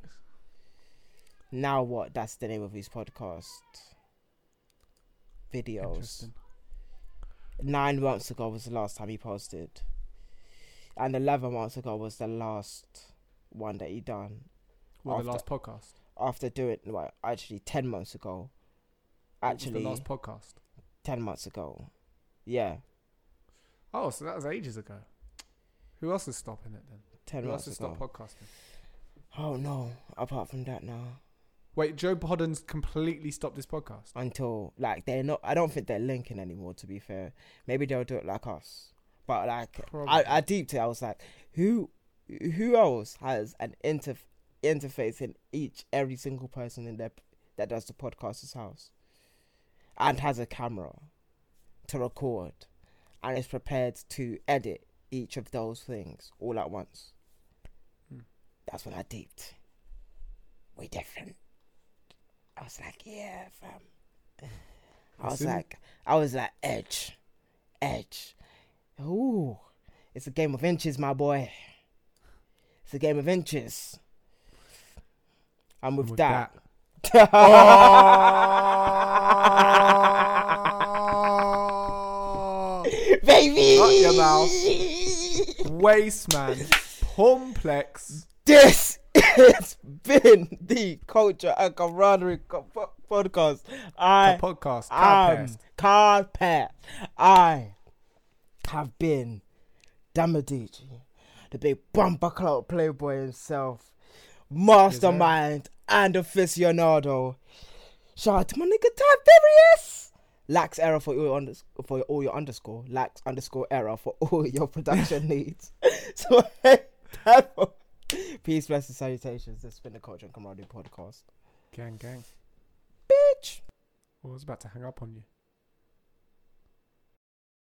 Now what? That's the name of his podcast. Videos. Nine months ago was the last time he posted, and eleven months ago was the last one that he done Well, the last podcast. after doing well actually ten months ago. Actually, the last podcast. ten months ago. Yeah, Oh, so that was ages ago. Who else is stopping it then? ten Who else months has ago. stopped podcasting? Oh no! Apart from that, now Wait, Joe Budden's completely stopped this podcast. until like they're not. I don't think they're linking anymore. To be fair, maybe they'll do it like us. But like Probably. I, I deeped it. I was like, who, who else has an inter interface in each every single person in their that does the podcast's house, and has a camera to record, and is prepared to edit each of those things all at once. Hmm. That's when I deeped. We different. I was like, yeah, fam. I was like, I was like, edge, edge. Ooh, it's a game of inches, my boy. It's a game of inches. And with, with that, Oh! baby, Shut your mouth. Waste man. Complex. this has been the culture and camaraderie. podcast. I The podcast. am Carpest. carpet. I have been Damadici, the big bumper clout playboy himself, mastermind and aficionado. Shout out to my nigga Tiberius. Lacks error for all, unders- for all your underscore. Lacks underscore error for all your production needs. So hey, Tabo. peace, blessings, salutations. This has been the Culture and Camaraderie podcast. Gang, gang. Bitch. Well, I was about to hang up on you.